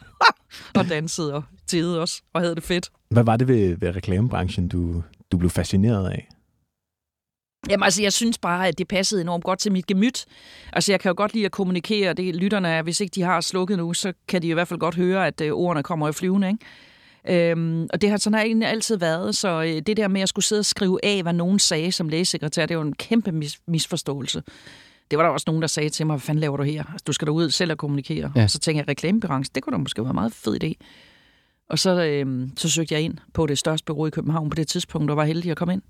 *laughs* og dansede og tidede os, og havde det fedt. Hvad var det ved, ved reklamebranchen, du, du blev fascineret af? Jamen altså, jeg synes bare, at det passede enormt godt til mit gemyt. Altså, jeg kan jo godt lide at kommunikere. Det lytterne er, hvis ikke de har slukket nu, så kan de i hvert fald godt høre, at øh, ordene kommer i flyvende, ikke? Øhm, og det har sådan har egentlig altid været, så øh, det der med at skulle sidde og skrive af, hvad nogen sagde som lægesekretær, det er jo en kæmpe mis- misforståelse. Det var der også nogen, der sagde til mig, hvad fanden laver du her? Altså, du skal da ud selv og kommunikere. Ja. Så tænker jeg, reklamebranchen, det kunne da måske være en meget fed idé. Og så, øh, så søgte jeg ind på det største bureau i København på det tidspunkt, og var heldig at komme ind.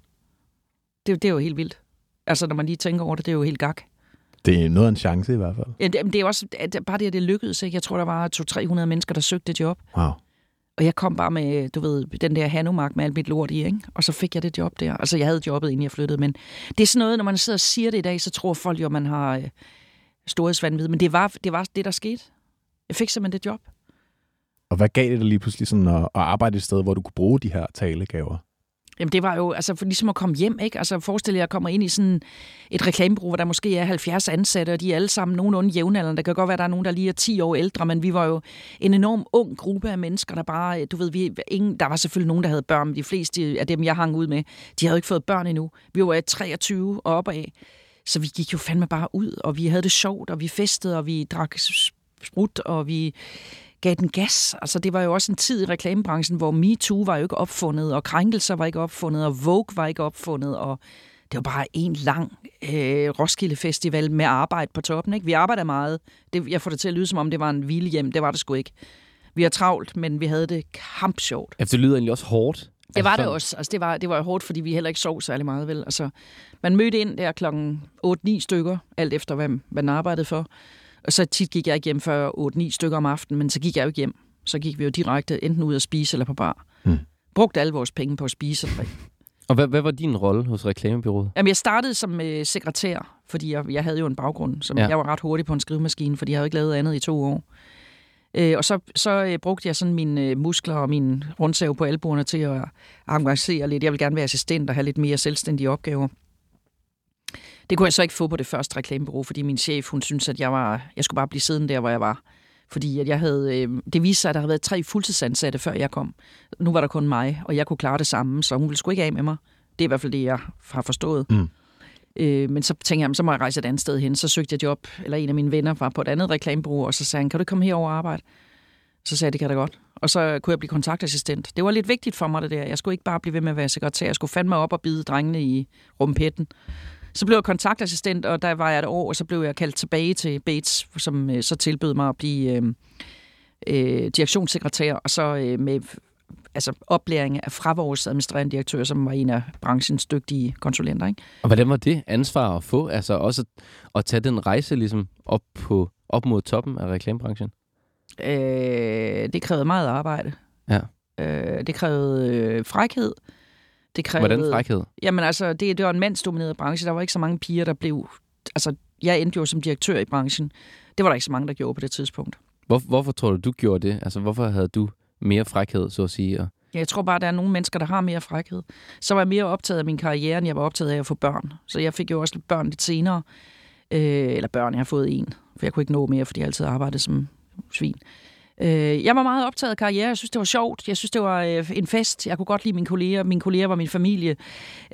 Det, det er jo helt vildt. Altså, når man lige tænker over det, det er jo helt gak. Det er noget af en chance i hvert fald. Ja, det, det er også det- bare det, at det lykkedes. Ikke? Jeg tror, der var 200-300 mennesker, der søgte det job. Wow. Og jeg kom bare med, du ved, den der Hanumark med alt mit lort i, ikke? Og så fik jeg det job der. Altså, jeg havde jobbet, inden jeg flyttede, men det er sådan noget, når man sidder og siger det i dag, så tror folk jo, at man har øh, storhedsvandvid. Men det var, det var det, der skete. Jeg fik simpelthen det job. Og hvad gav det dig lige pludselig sådan at, at arbejde et sted, hvor du kunne bruge de her talegaver? Jamen det var jo altså for ligesom at komme hjem, ikke? Altså forestil jer, at jeg kommer ind i sådan et reklamebureau, hvor der måske er 70 ansatte, og de er alle sammen nogenlunde jævnaldrende. Der kan godt være, at der er nogen, der lige er 10 år ældre, men vi var jo en enorm ung gruppe af mennesker, der bare, du ved, vi, ingen, der var selvfølgelig nogen, der havde børn, men de fleste af dem, jeg hang ud med, de havde jo ikke fået børn endnu. Vi var 23 og opad. Så vi gik jo fandme bare ud, og vi havde det sjovt, og vi festede, og vi drak sprut, og vi gav den gas. Altså, det var jo også en tid i reklamebranchen, hvor MeToo var jo ikke opfundet, og krænkelser var ikke opfundet, og Vogue var ikke opfundet, og det var bare en lang øh, Roskilde Festival med arbejde på toppen. Ikke? Vi arbejder meget. Det, jeg får det til at lyde, som om det var en hvilehjem. Det var det sgu ikke. Vi har travlt, men vi havde det kampsjovt. Altså, det lyder egentlig også hårdt. Det var altså, det også. Altså, det, var, det var hårdt, fordi vi heller ikke sov særlig meget. Vel? Altså, man mødte ind der klokken 8-9 stykker, alt efter hvad man arbejdede for. Og så tit gik jeg ikke hjem før 8-9 stykker om aftenen, men så gik jeg jo ikke hjem. så gik vi jo direkte enten ud at spise eller på bar. Hmm. Brugte alle vores penge på at spise og drikke. Og hvad, hvad var din rolle hos reklamebyrået? Jamen, jeg startede som øh, sekretær, fordi jeg, jeg havde jo en baggrund, som ja. jeg var ret hurtig på en skrivemaskine, fordi jeg havde ikke lavet andet i to år. Øh, og så, så øh, brugte jeg sådan mine øh, muskler og min rundsav på albuerne til at engagere lidt. Jeg vil gerne være assistent og have lidt mere selvstændige opgaver. Det kunne jeg så ikke få på det første reklamebureau, fordi min chef, hun syntes, at jeg, var, jeg skulle bare blive siddende der, hvor jeg var. Fordi at jeg havde, øh, det viste sig, at der havde været tre fuldtidsansatte, før jeg kom. Nu var der kun mig, og jeg kunne klare det samme, så hun ville sgu ikke af med mig. Det er i hvert fald det, jeg har forstået. Mm. Øh, men så tænkte jeg, "Jamen, så må jeg rejse et andet sted hen. Så søgte jeg job, eller en af mine venner var på et andet reklamebureau, og så sagde han, kan du komme herover og arbejde? Så sagde jeg, det kan da godt. Og så kunne jeg blive kontaktassistent. Det var lidt vigtigt for mig, det der. Jeg skulle ikke bare blive ved med at være sekretær. Jeg skulle fandme op og bide drengene i rumpetten. Så blev jeg kontaktassistent, og der var jeg et år, og så blev jeg kaldt tilbage til Bates, som øh, så tilbød mig at blive øh, øh, direktionssekretær, og så øh, med altså oplæring af fra vores administrerende direktør, som var en af branchens dygtige konsulenter. Ikke? Og hvordan var det ansvar at få? Altså også at, at tage den rejse ligesom op, på, op mod toppen af reklamebranchen? Øh, det krævede meget arbejde. Ja. Øh, det krævede øh, frækhed. Det krævede, Hvordan frækhed? Jamen altså, det, det var en mandsdomineret branche. Der var ikke så mange piger, der blev... Altså, jeg endte jo som direktør i branchen. Det var der ikke så mange, der gjorde på det tidspunkt. Hvor, hvorfor tror du, du gjorde det? Altså hvorfor havde du mere frækhed, så at sige? Og, Ja, Jeg tror bare, der er nogle mennesker, der har mere frækhed. Så var jeg mere optaget af min karriere, end jeg var optaget af at få børn. Så jeg fik jo også lidt børn lidt senere. Øh, eller børn, jeg har fået en. For jeg kunne ikke nå mere, fordi jeg altid arbejdede som svin. Øh, jeg var meget optaget af karriere. Jeg synes, det var sjovt. Jeg synes, det var øh, en fest. Jeg kunne godt lide mine kolleger. Mine kolleger var min familie.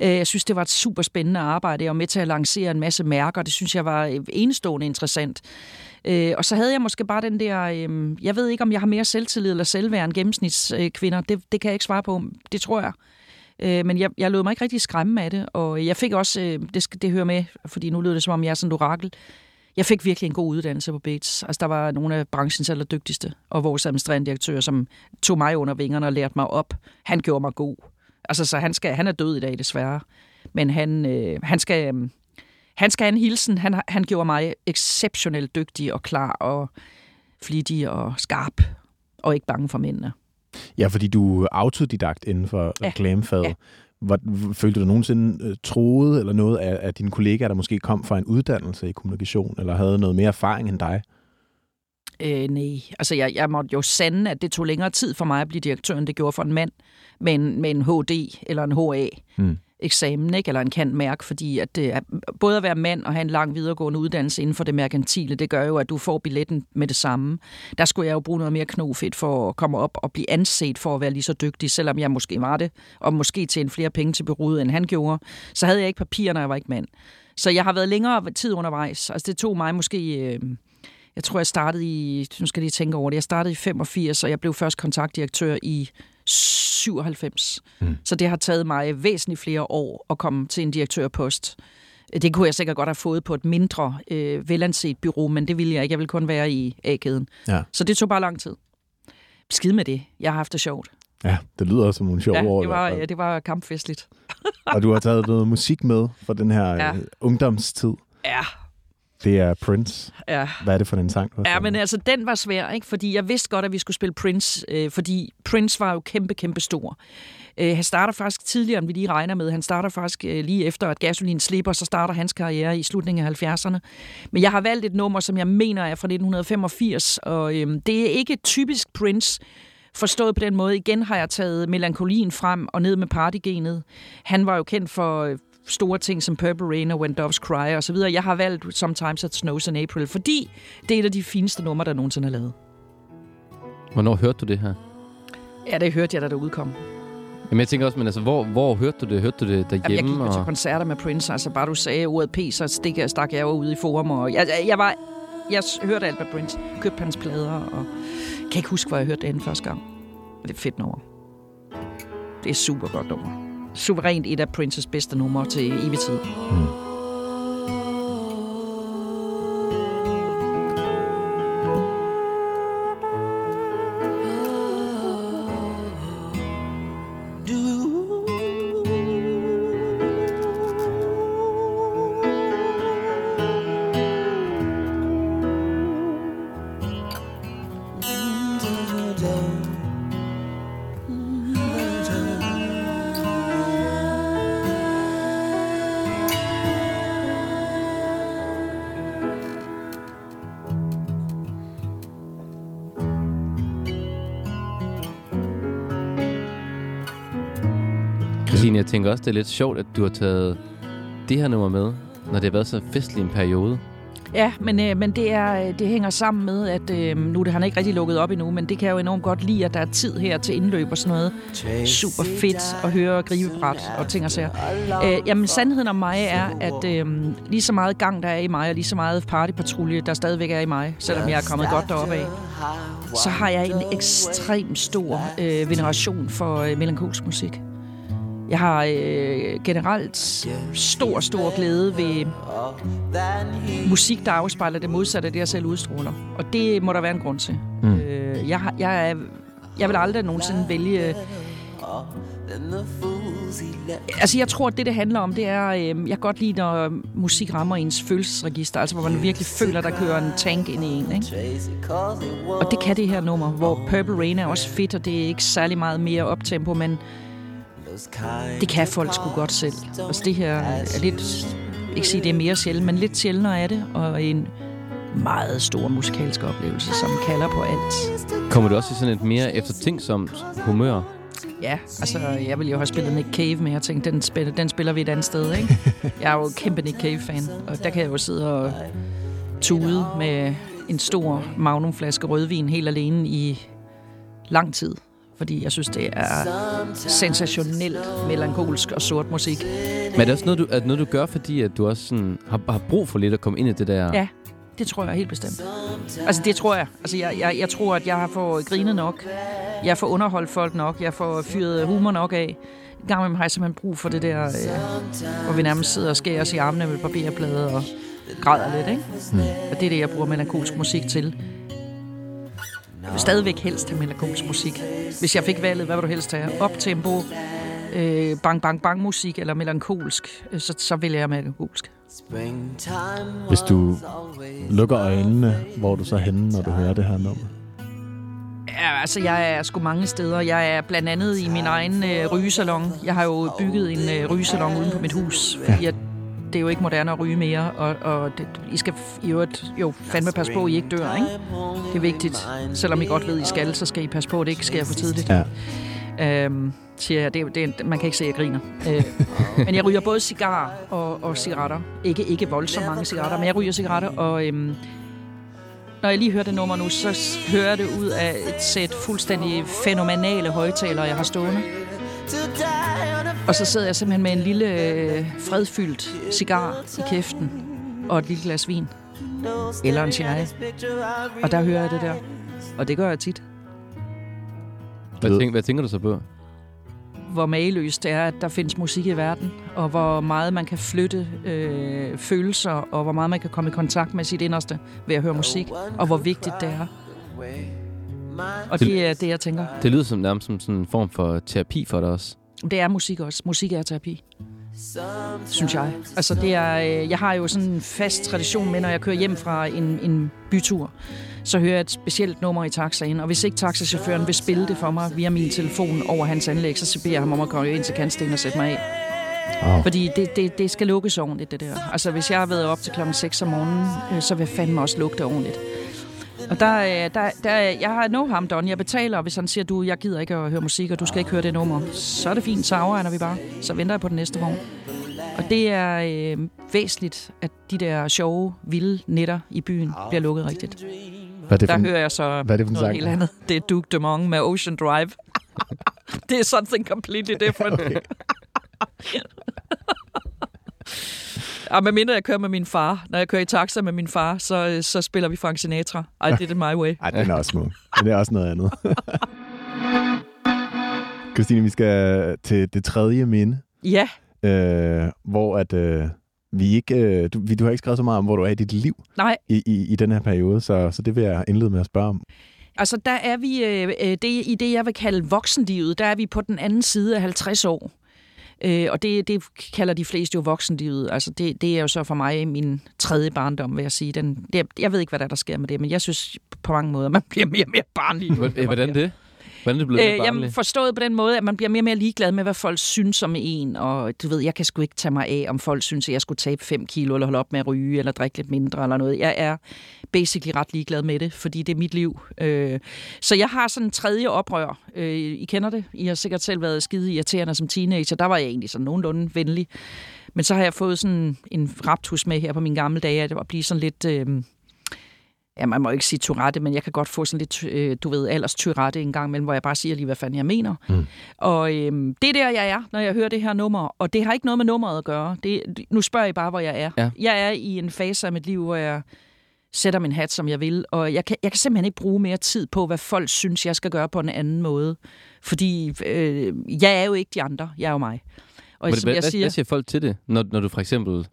Øh, jeg synes, det var et super spændende arbejde. Jeg var med til at lancere en masse mærker. Det synes jeg var øh, enestående interessant. Øh, og så havde jeg måske bare den der... Øh, jeg ved ikke, om jeg har mere selvtillid eller selvværd end gennemsnitskvinder. Øh, det, det kan jeg ikke svare på. Det tror jeg. Øh, men jeg, jeg lod mig ikke rigtig skræmme af det, og jeg fik også, øh, det, det hører med, fordi nu lyder det som om, jeg er sådan et orakel. Jeg fik virkelig en god uddannelse på Bates. Altså, der var nogle af branchens allerdygtigste, og vores administrerende direktør, som tog mig under vingerne og lærte mig op. Han gjorde mig god. Altså, så han, skal, han er død i dag, desværre. Men han, øh, han skal... Øh, han skal have en hilsen. Han, han gjorde mig exceptionelt dygtig og klar og flittig og skarp. Og ikke bange for mændene. Ja, fordi du er autodidakt inden for Ja. reklamefaget. Ja. Hvor, følte du nogensinde øh, troet eller noget af, af dine kollegaer, der måske kom fra en uddannelse i kommunikation, eller havde noget mere erfaring end dig? Øh, nej, altså jeg, jeg måtte jo sande, at det tog længere tid for mig at blive direktør, end det gjorde for en mand med en, med en HD eller en HA. Hmm eksamen, ikke? eller en kan mærke, fordi at det er, både at være mand og have en lang videregående uddannelse inden for det merkantile, det gør jo, at du får billetten med det samme. Der skulle jeg jo bruge noget mere knofedt for at komme op og blive anset for at være lige så dygtig, selvom jeg måske var det, og måske tjene flere penge til byrådet, end han gjorde. Så havde jeg ikke papir, når jeg var ikke mand. Så jeg har været længere tid undervejs. Altså det tog mig måske... Øh, jeg tror, jeg startede i... Nu skal jeg lige tænke over det. Jeg startede i 85, og jeg blev først kontaktdirektør i 97. Mm. Så det har taget mig væsentligt flere år at komme til en direktørpost. Det kunne jeg sikkert godt have fået på et mindre øh, velanset bureau, men det ville jeg ikke. Jeg ville kun være i A-kæden. Ja. Så det tog bare lang tid. Skid med det. Jeg har haft det sjovt. Ja, det lyder som nogle sjove Ja, år. det var, ja, det var kampfestligt. Og du har taget noget musik med fra den her Ja. ja. ungdomstid. Ja, Det er Prince. ja. Hvad er det for en sang? Ja, men altså, den var svær, ikke? Fordi jeg vidste godt, at vi skulle spille Prince, øh, fordi Prince var jo kæmpe, kæmpe stor. Øh, han starter faktisk tidligere, end vi lige regner med. Han starter faktisk øh, lige efter, at gasolin slipper, så starter hans karriere i slutningen af 70'erne. Men jeg har valgt et nummer, som jeg mener er fra 1985, og øh, det er ikke typisk Prince, Forstået på den måde, igen har jeg taget melankolien frem og ned med partygenet. Han var jo kendt for øh, store ting som Purple Rain og When Doves Cry og så videre. Jeg har valgt Sometimes It Snows in April, fordi det er et af de fineste numre, der nogensinde er lavet. Hvornår hørte du det her? Ja, det hørte jeg, da det udkom. Jamen, jeg tænker også, men altså, hvor, hvor hørte du det? Hørte du det Jamen, jeg derhjemme? gik jo til og... koncerter med Prince. Altså, bare du sagde ordet P, så stik, jeg- stak jeg ud i forum. Og jeg, jeg, jeg, var, jeg hørte med Prince. Købte hans plader, og kan ikke huske, hvor jeg hørte det anden første gang. Det er fedt nummer. Det er super godt nummer. Suverænt et af Princes bedste numre til evig tid. Mm. Tænker også, det er lidt sjovt, at du har taget det her nummer med, når det har været så festlig en periode. Ja, men, øh, men det, er, øh, det hænger sammen med, at øh, nu det han er ikke rigtig lukket op endnu, men det kan jeg jo enormt godt lide, at der er tid her til indløb og sådan noget. Super fedt at høre gribebræt og ting og sager. Øh, jamen, sandheden om mig er, at øh, lige så meget gang, der er i mig, og lige så meget partypatrulje, der stadigvæk er i mig, selvom jeg er kommet godt deroppe af, så har jeg en ekstrem stor øh, veneration for øh, melankolsk musik. Jeg har øh, generelt stor, stor glæde ved musik, der afspejler det modsatte af det, jeg selv udstråler. Og det må der være en grund til. Mm. Øh, jeg, jeg, er, jeg vil aldrig nogensinde vælge... Altså, jeg tror, at det, det handler om, det er... Øh, jeg kan godt lide, når musik rammer ens følelsesregister. Altså, hvor man virkelig føler, der kører en tank ind i en, ikke? Og det kan det her nummer, hvor Purple Rain er også fedt, og det er ikke særlig meget mere optempo, men det kan folk sgu godt selv. Altså det her er lidt, ikke sige det er mere sjældent, men lidt sjældnere er det, og en meget stor musikalsk oplevelse, som kalder på alt. Kommer du også i sådan et mere eftertænksomt humør? Ja, altså jeg ville jo have spillet Nick Cave, men jeg tænkte, den spiller, den spiller vi et andet sted, ikke? *laughs* Jeg er jo kæmpe Nick Cave-fan, og der kan jeg jo sidde og tude med en stor magnumflaske rødvin helt alene i lang tid. Fordi jeg synes, det er sensationelt melankolsk og sort musik. Men er det også noget, du, er det noget, du gør, fordi at du også sådan, har, har brug for lidt at komme ind i det der? Ja, det tror jeg helt bestemt. Altså, det tror jeg. Altså, jeg, jeg, jeg tror, at jeg har fået grinet nok. Jeg får underholdt folk nok. Jeg får fyret humor nok af. En gang imellem har jeg simpelthen brug for det der, øh, hvor vi nærmest sidder og skærer os i armene med papirblade og græder lidt, ikke? Mm. Og det er det, jeg bruger melankolsk musik til. Jeg vil stadigvæk helst have melankolsk musik. Hvis jeg fik valget, hvad vil du helst have? Optempo, øh, bang, bang, bang musik eller melankolsk, øh, så, så vælger jeg melankolsk. Hvis du lukker øjnene, hvor du så henne, når du hører det her nummer? Ja, altså, jeg er sgu mange steder. Jeg er blandt andet i min egen øh, rygesalon. Jeg har jo bygget en øh, rygesalon uden på mit hus. Fordi at det er jo ikke moderne at ryge mere, og, og det, I skal i øvrigt jo fandme passe på, at I ikke dør, ikke? Det er vigtigt. Selvom I godt ved, at I skal, så skal I passe på, at det ikke sker for tidligt. Ja. Øhm, siger jeg, det, det, man kan ikke se, at jeg griner. Øh, men jeg ryger både cigar og, og cigaretter. Ikke, ikke voldsomt mange cigaretter, men jeg ryger cigaretter, og øhm, når jeg lige hører det nummer nu, så hører jeg det ud af et sæt fuldstændig fænomenale højtalere, jeg har stående. Og så sidder jeg simpelthen med en lille øh, fredfyldt cigar i kæften og et lille glas vin. Eller en chai. Og der hører jeg det der. Og det gør jeg tit. Hvad, tænker, hvad tænker du så på? hvor mageløst det er, at der findes musik i verden, og hvor meget man kan flytte øh, følelser, og hvor meget man kan komme i kontakt med sit inderste ved at høre musik, og hvor vigtigt det er. Og det er det, jeg tænker. Det lyder som nærmest som sådan en form for terapi for dig også. Det er musik også. Musik er terapi. Synes jeg. Altså, det er, øh, jeg har jo sådan en fast tradition med, når jeg kører hjem fra en, en bytur, så hører jeg et specielt nummer i taxaen, og hvis ikke taxachaufføren vil spille det for mig via min telefon over hans anlæg, så beder jeg ham om at komme ind til kantstenen og sætte mig af. Oh. Fordi det, det, det skal lukkes ordentligt, det der. Altså, hvis jeg har været op til klokken 6 om morgenen, øh, så vil jeg fandme også lugte ordentligt. Og der, øh, der, der, jeg har no ham done. Jeg betaler, og hvis han siger, du, jeg gider ikke at høre musik, og du skal ikke høre det nummer, så er det fint, så afregner vi bare. Så venter jeg på den næste vogn. Og det er øh, væsentligt, at de der sjove, vilde netter i byen bliver lukket rigtigt. Hvad er det Der en- hører jeg så hvad er det for noget sang? helt andet. Det er Duke Dumont med Ocean Drive. *laughs* det er something completely different. Okay. Ja, med mindre jeg kører med min far. Når jeg kører i taxa med min far, så, øh, så spiller vi Frank Sinatra. I did it my way. Ej, den er også smuk. Men det er også noget andet. *laughs* Christine, vi skal til det tredje minde, Ja, øh, hvor at, øh, vi ikke, øh, du, vi, du har ikke skrevet så meget om, hvor du er i dit liv nej. i, i, i den her periode, så, så det vil jeg indlede med at spørge om. Altså, der er vi øh, øh, det, i det, jeg vil kalde voksenlivet, der er vi på den anden side af 50 år. Øh, og det, det kalder de fleste jo voksenlivet. Altså, det, det er jo så for mig min tredje barndom, vil jeg sige. Den, det, jeg ved ikke, hvad der, er, der sker med det, men jeg synes på mange måder, man bliver mere og mere barnlig. Hvordan det? Hvordan er det blevet Øh, jamen, forstået på den måde, at man bliver mere og mere ligeglad med, hvad folk synes om en. Og du ved, jeg kan sgu ikke tage mig af, om folk synes, at jeg skulle tabe 5 kilo, eller holde op med at ryge, eller drikke lidt mindre, eller noget. Jeg er basically ret ligeglad med det, fordi det er mit liv. Øh, så jeg har sådan en tredje oprør. Øh, I kender det. I har sikkert selv været skide irriterende som teenager. Der var jeg egentlig sådan nogenlunde venlig. Men så har jeg fået sådan en raptus med her på mine gamle dage, at det var blive sådan lidt... Øh, ja, man må ikke sige Tourette, men jeg kan godt få sådan lidt, øh, du ved, alders Tourette en gang imellem, hvor jeg bare siger lige, hvad fanden jeg mener. Mm. Og øhm, det er der, jeg er, når jeg hører det her nummer, og det har ikke noget med nummeret at gøre. Det, nu spørger I bare, hvor jeg er. Ja. Jeg er i en fase af mit liv, hvor jeg sætter min hat, som jeg vil, og jeg kan, jeg kan simpelthen ikke bruge mere tid på, hvad folk synes, jeg skal gøre på en anden måde. Fordi øh, jeg er jo ikke de andre, jeg er jo mig. Og Hvad, som jeg hvad, siger, hvad siger folk til det, når, når du for eksempel...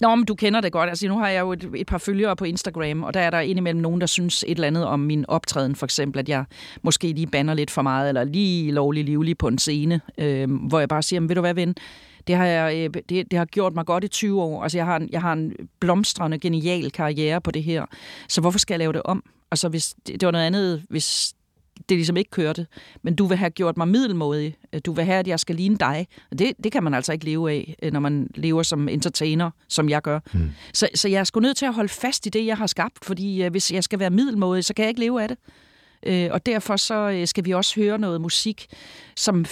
Nå, men du kender det godt. Altså, nu har jeg jo et, et par følgere på Instagram, og der er der indimellem nogen, der synes et eller andet om min optræden, for eksempel, at jeg måske lige banner lidt for meget, eller lige lovlig livlig på en scene, øh, hvor jeg bare siger, men ved du hvad, ven, det har, jeg, øh, det, det har gjort mig godt i 20 år. Altså, jeg har, en, jeg har en blomstrende, genial karriere på det her, så hvorfor skal jeg lave det om? Altså, hvis det, det var noget andet, hvis det ligesom ikke kørte, men du vil have gjort mig middelmådig. Du vil have, at jeg skal ligne dig. Og det, det kan man altså ikke leve af, øh, når man lever som entertainer, som jeg gør. Mm. Så, så jeg er sgu nødt til at holde fast i det, jeg har skabt, fordi uh, hvis jeg skal være middelmådig, så kan jeg ikke leve af det. Uh, og derfor så skal vi også høre noget musik, som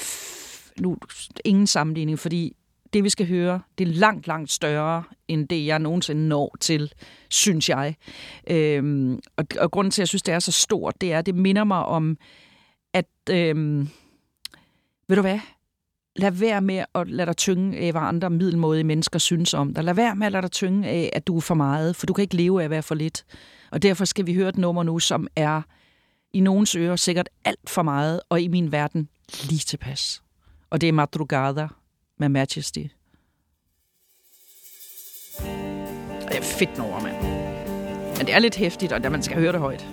nu ingen sammenligning, fordi det, vi skal høre, det er langt, langt større, end det, jeg nogensinde når til, synes jeg. Øhm, og, og grunden til, at jeg synes, det er så stort, det er, at det minder mig om, at, øhm, ved du hvad, lad være med at lade dig tynge af, hvad andre middelmådige mennesker synes om dig. Lad være med at lade dig tynge af, at du er for meget, for du kan ikke leve af at være for lidt. Og derfor skal vi høre et nummer nu, som er i nogens ører sikkert alt for meget, og i min verden lige tilpas. Og det er Madrugada med Majesty. Det er fedt nummer, mand. Men det er lidt hæftigt, og man skal høre det højt.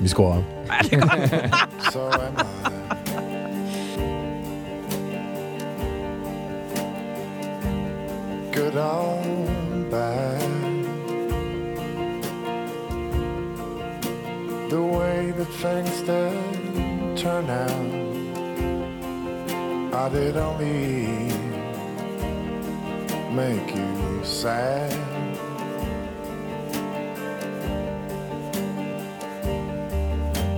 Vi skruer op. Ja, det *laughs* er godt. I. Good or bad. The way that things did turn out, I did only make you sad.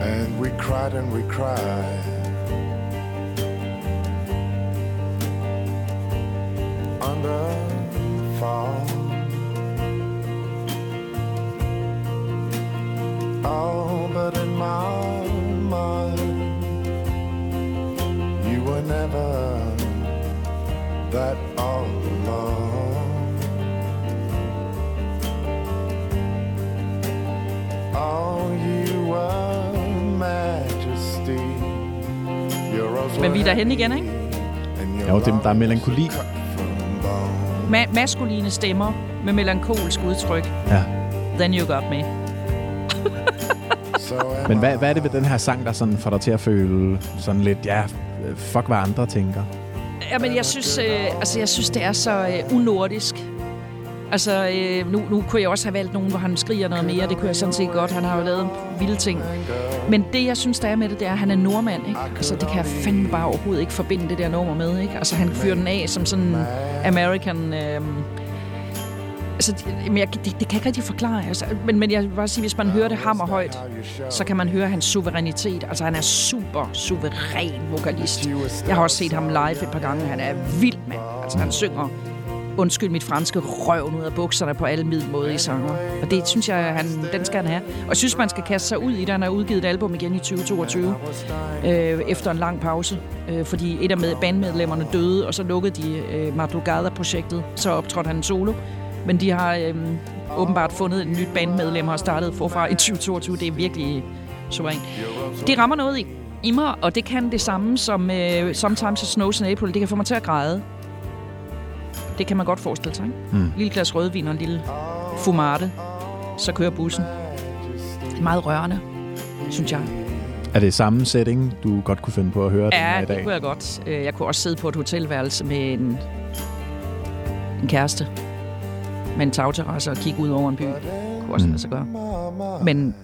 And we cried and we cried. Under fall. Oh, but in my mind, you were never that Men vi er derhen igen, ikke? Jo, det, der er melankoli. Ma- maskuline stemmer med melankolsk udtryk. Ja. Then you got me. Men hvad, hvad er det ved den her sang, der sådan får dig til at føle sådan lidt, ja, fuck hvad andre tænker? Jamen, jeg synes, øh, altså, jeg synes det er så øh, unordisk. Altså, øh, nu, nu kunne jeg også have valgt nogen, hvor han skriger noget mere. Det kunne jeg sådan set godt. Han har jo lavet vilde ting. Men det, jeg synes, der er med det, det er, at han er nordmand, ikke? Altså, det kan jeg fandme bare overhovedet ikke forbinde det der nummer med, ikke? Altså, han fyrer den af som sådan American... Øh, altså, det- men jeg, det, det kan jeg ikke rigtig forklare. Altså, men, men jeg vil bare sige, hvis man hører det hammerhøjt, så kan man høre hans suverænitet. Altså, han er super suveræn vokalist. Jeg har også set ham live et par gange. Han er vild, mand. Altså, han synger undskyld mit franske røv ud af bukserne på alle middelmådige sanger. Og det synes jeg, han, den skal han have. Og jeg synes, man skal kaste sig ud i det. Han har udgivet et album igen i 2022, øh, efter en lang pause. Øh, fordi et af med, bandmedlemmerne døde, og så lukkede de øh, Madrugada-projektet. Så optrådte han solo. Men de har øh, åbenbart fundet et nyt bandmedlem og startet forfra i 2022. Det er virkelig suverænt. Det rammer noget i, i mig, og det kan det samme som øh, Sometimes It Snows in April. Det kan få mig til at græde. Det kan man godt forestille sig, ikke? Mm. Lille glas rødvin og en lille fumarte. Så kører bussen. Det er meget rørende, synes jeg. Er det samme setting, du godt kunne finde på at høre den her Ja, i det dag? kunne jeg godt. Øh, Jeg kunne også sidde på et hotelværelse med en, en kæreste med en tagterrasse og kigge ud over en by. Det kunne også Mm. lade sig gøre. Men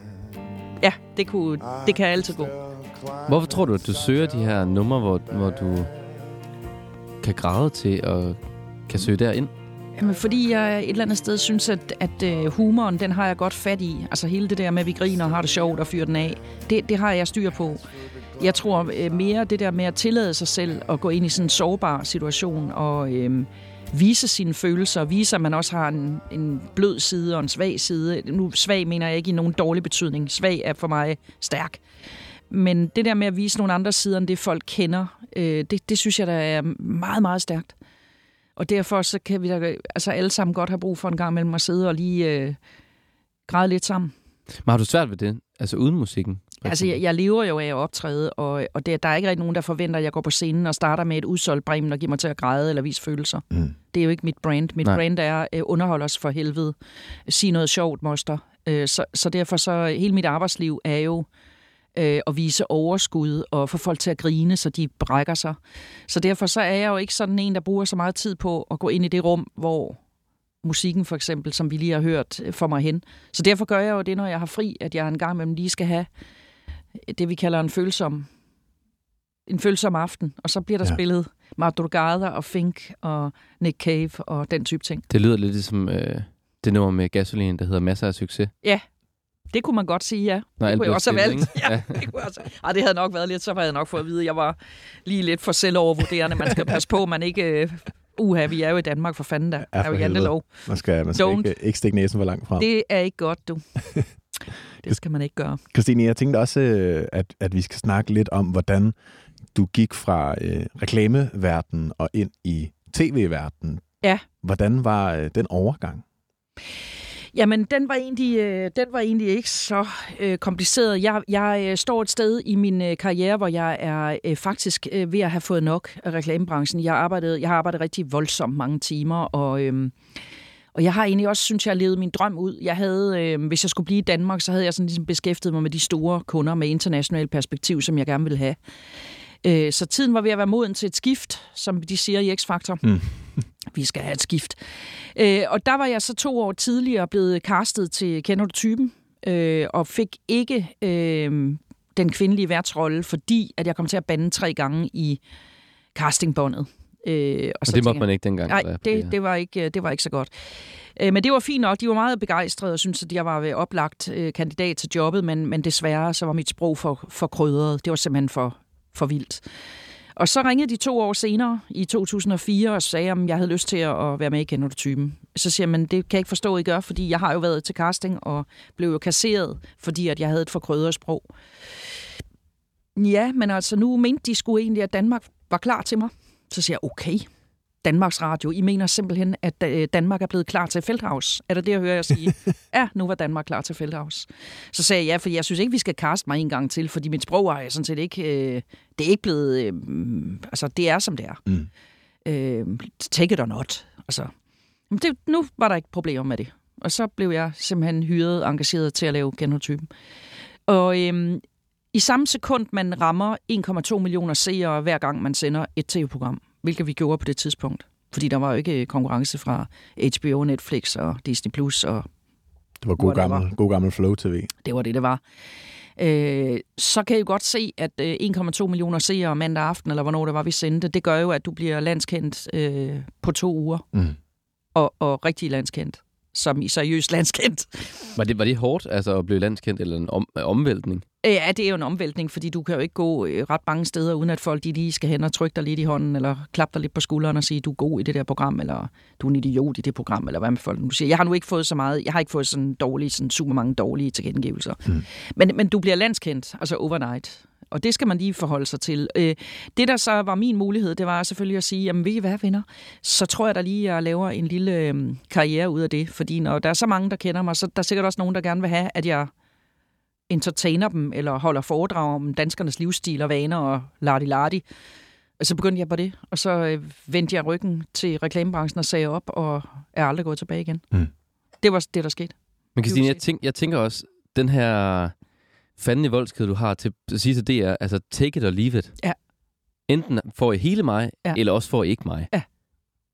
ja, det, kunne, det kan altid gå. Hvorfor tror du, at du søger de her numre, hvor, hvor du kan græde til og kan søge derind? Jamen, fordi jeg et eller andet sted synes, at, at øh, humoren, den har jeg godt fat i. Altså hele det der med, at vi griner og har det sjovt og fyrer den af, det, det har jeg styr på. Jeg tror øh, mere det der med at tillade sig selv at gå ind i sådan en sårbar situation og øh, vise sine følelser, vise at man også har en, en blød side og en svag side. Nu svag mener jeg ikke i nogen dårlig betydning. Svag er for mig stærk. Men det der med at vise nogle andre sider end det, folk kender, øh, det, det synes jeg, der er meget, meget stærkt. Og derfor så kan vi da altså alle sammen godt have brug for en gang mellem at sidde og lige øh, græde lidt sammen. Men har du svært ved det? Altså uden musikken? Altså, jeg, jeg lever jo af at optræde, og, og det, der er ikke rigtig nogen, der forventer, at jeg går på scenen og starter med et udsolgt bremen og giver mig til at græde eller vise følelser. Mm. Det er jo ikke mit brand. Mit Nej. Nej. brand er øh, underhold os for helvede. Sig noget sjovt, moster. Øh, så, så derfor så hele mit arbejdsliv er jo øh, at vise overskud og få folk til at grine, så de brækker sig. Så derfor så er jeg jo ikke sådan en, der bruger så meget tid på at gå ind i det rum, hvor musikken for eksempel, som vi lige har hørt, øh, får mig hen. Så derfor gør jeg jo det, når jeg har fri, at jeg en gang imellem lige skal have det, vi kalder en følsom en følsom aften, og så bliver der Ja. ja. spillet Madrugada og Fink og Nick Cave og den type ting. Det lyder lidt ligesom øh, det nummer med gasolin, der hedder Masser af Succes. Det kunne man godt sige, ja. Når alt *laughs* kunne jeg også have valgt. Ja, det kunne også. Ej, det havde nok været lidt, så havde jeg nok fået at vide, at jeg var lige lidt for selvovervurderende. Man skal passe på, man ikke... Øh, uha, vi er jo i Danmark for fanden, der Ja, er for jo helvede. jantelov. Man skal, man skal Don't. ikke, ikke stikke næsen for langt frem. Det er ikke godt, du. *laughs* Det skal man ikke gøre. Christine, jeg tænkte også, øh, at, at vi skal snakke lidt om, hvordan du gik fra øh, reklameverdenen og ind i tv-verdenen. Ja. Hvordan var øh, den overgang? Jamen, den var egentlig, øh, den var egentlig ikke så øh, kompliceret. Jeg, jeg øh, står et sted i min øh, karriere, hvor jeg er øh, faktisk øh, ved at have fået nok af reklamebranchen. Jeg, arbejdede, jeg har arbejdet rigtig voldsomt mange timer, og, øh, og jeg har egentlig også, synes jeg, levet min drøm ud. Jeg havde, øh, hvis jeg skulle blive i Danmark, så havde jeg sådan ligesom beskæftiget mig med de store kunder med internationalt perspektiv, som jeg gerne ville have. Øh, så tiden var ved at være moden til et skift, som de siger i X-Factor. Mm. Vi skal have et skift. Øh, og der var jeg så to år tidligere blevet castet til Kender du typen? Øh, og fik ikke øh, den kvindelige værtsrolle, fordi at jeg kom til at bande tre gange i castingbåndet. Øh, og Og så det måtte jeg- man ikke dengang. Nej, det, det, var ikke, det var ikke så godt. Øh, Men det var fint nok. De var meget begejstrede og syntes, at jeg var ved oplagt øh, kandidat til jobbet, men, men desværre så var mit sprog for, for krydret. Det var simpelthen for, for vildt. Og så ringede de to år senere, i 2004, og sagde, om jeg havde lyst til at være med i Kender du typen. Så siger man, men det kan jeg ikke forstå, at I gør, fordi jeg har jo været til casting og blev jo kasseret, fordi at jeg havde et forkrødret sprog. Ja, men altså nu mente de skulle egentlig, at Danmark var klar til mig. Så siger jeg, okay, Danmarks Radio, I mener simpelthen, at øh, Danmark er blevet klar til Feldhaus. Er det det, jeg hører jer sige? ja, nu var Danmark klar til Feldhaus. Så sagde jeg, ja, for jeg synes ikke, vi skal kaste mig en gang til, fordi mit sprog er sådan set ikke, øh, det er ikke blevet, øh, altså det er som det er. Mm. Øh, take it or not. Altså, men det, nu var der ikke problemer med det. Og så blev jeg simpelthen hyret og engageret til at lave genotypen. Og øhm, i samme sekund, man rammer 1,2 millioner seere, hver gang man sender et tv-program, hvilket vi gjorde på det tidspunkt. Fordi der var jo ikke konkurrence fra HBO, Netflix og Disney+, Plus, og Det var god gammel, god gammel Flow TV. det var det, det var. Øh, så kan I jo godt se, at øh, 1,2 millioner seere mandag aften, eller hvornår det var, vi sendte, det gør jo, at du bliver landskendt øh, på to uger. Mm. Og, og rigtig landskendt. Som i seriøst *laughs* landskendt. Var det, var det hårdt altså, at blive landskendt, eller en om, omvæltning? Øh, Ja, det er jo en omvæltning, fordi du kan jo ikke gå øh, ret mange steder, uden at folk de lige skal hen og trykke dig lidt i hånden, eller klappe dig lidt på skulderen og sige, du er god i det der program, eller du er en idiot i det program, eller hvad med folk nu siger. Jeg har nu ikke fået så meget, jeg har ikke fået sådan dårlige, sådan super mange dårlige tilkendegivelser. Mm. Men, men du bliver landskendt, altså overnight. Og det skal man lige forholde sig til. Øh, det, der så var min mulighed, det var selvfølgelig at sige, jamen ved I hvad, venner? Så tror jeg da lige, at jeg laver en lille øh, karriere ud af det. Fordi når der er så mange, der kender mig, så der er sikkert også nogen, der gerne vil have, at jeg entertainer dem, eller holder foredrag om danskernes livsstil og vaner og lardi-lardi. Og så begyndte jeg på det, og så øh, vendte jeg ryggen til reklamebranchen og sagde op, og er aldrig gået tilbage igen. Mm. Det var det, der skete. Men Christine, jeg, tænk, jeg tænker også, den her fanden i voldsked, du har til at sige til DR, altså take it or leave it. Ja. Enten får I hele mig, Ja. eller også får I ikke mig. Ja.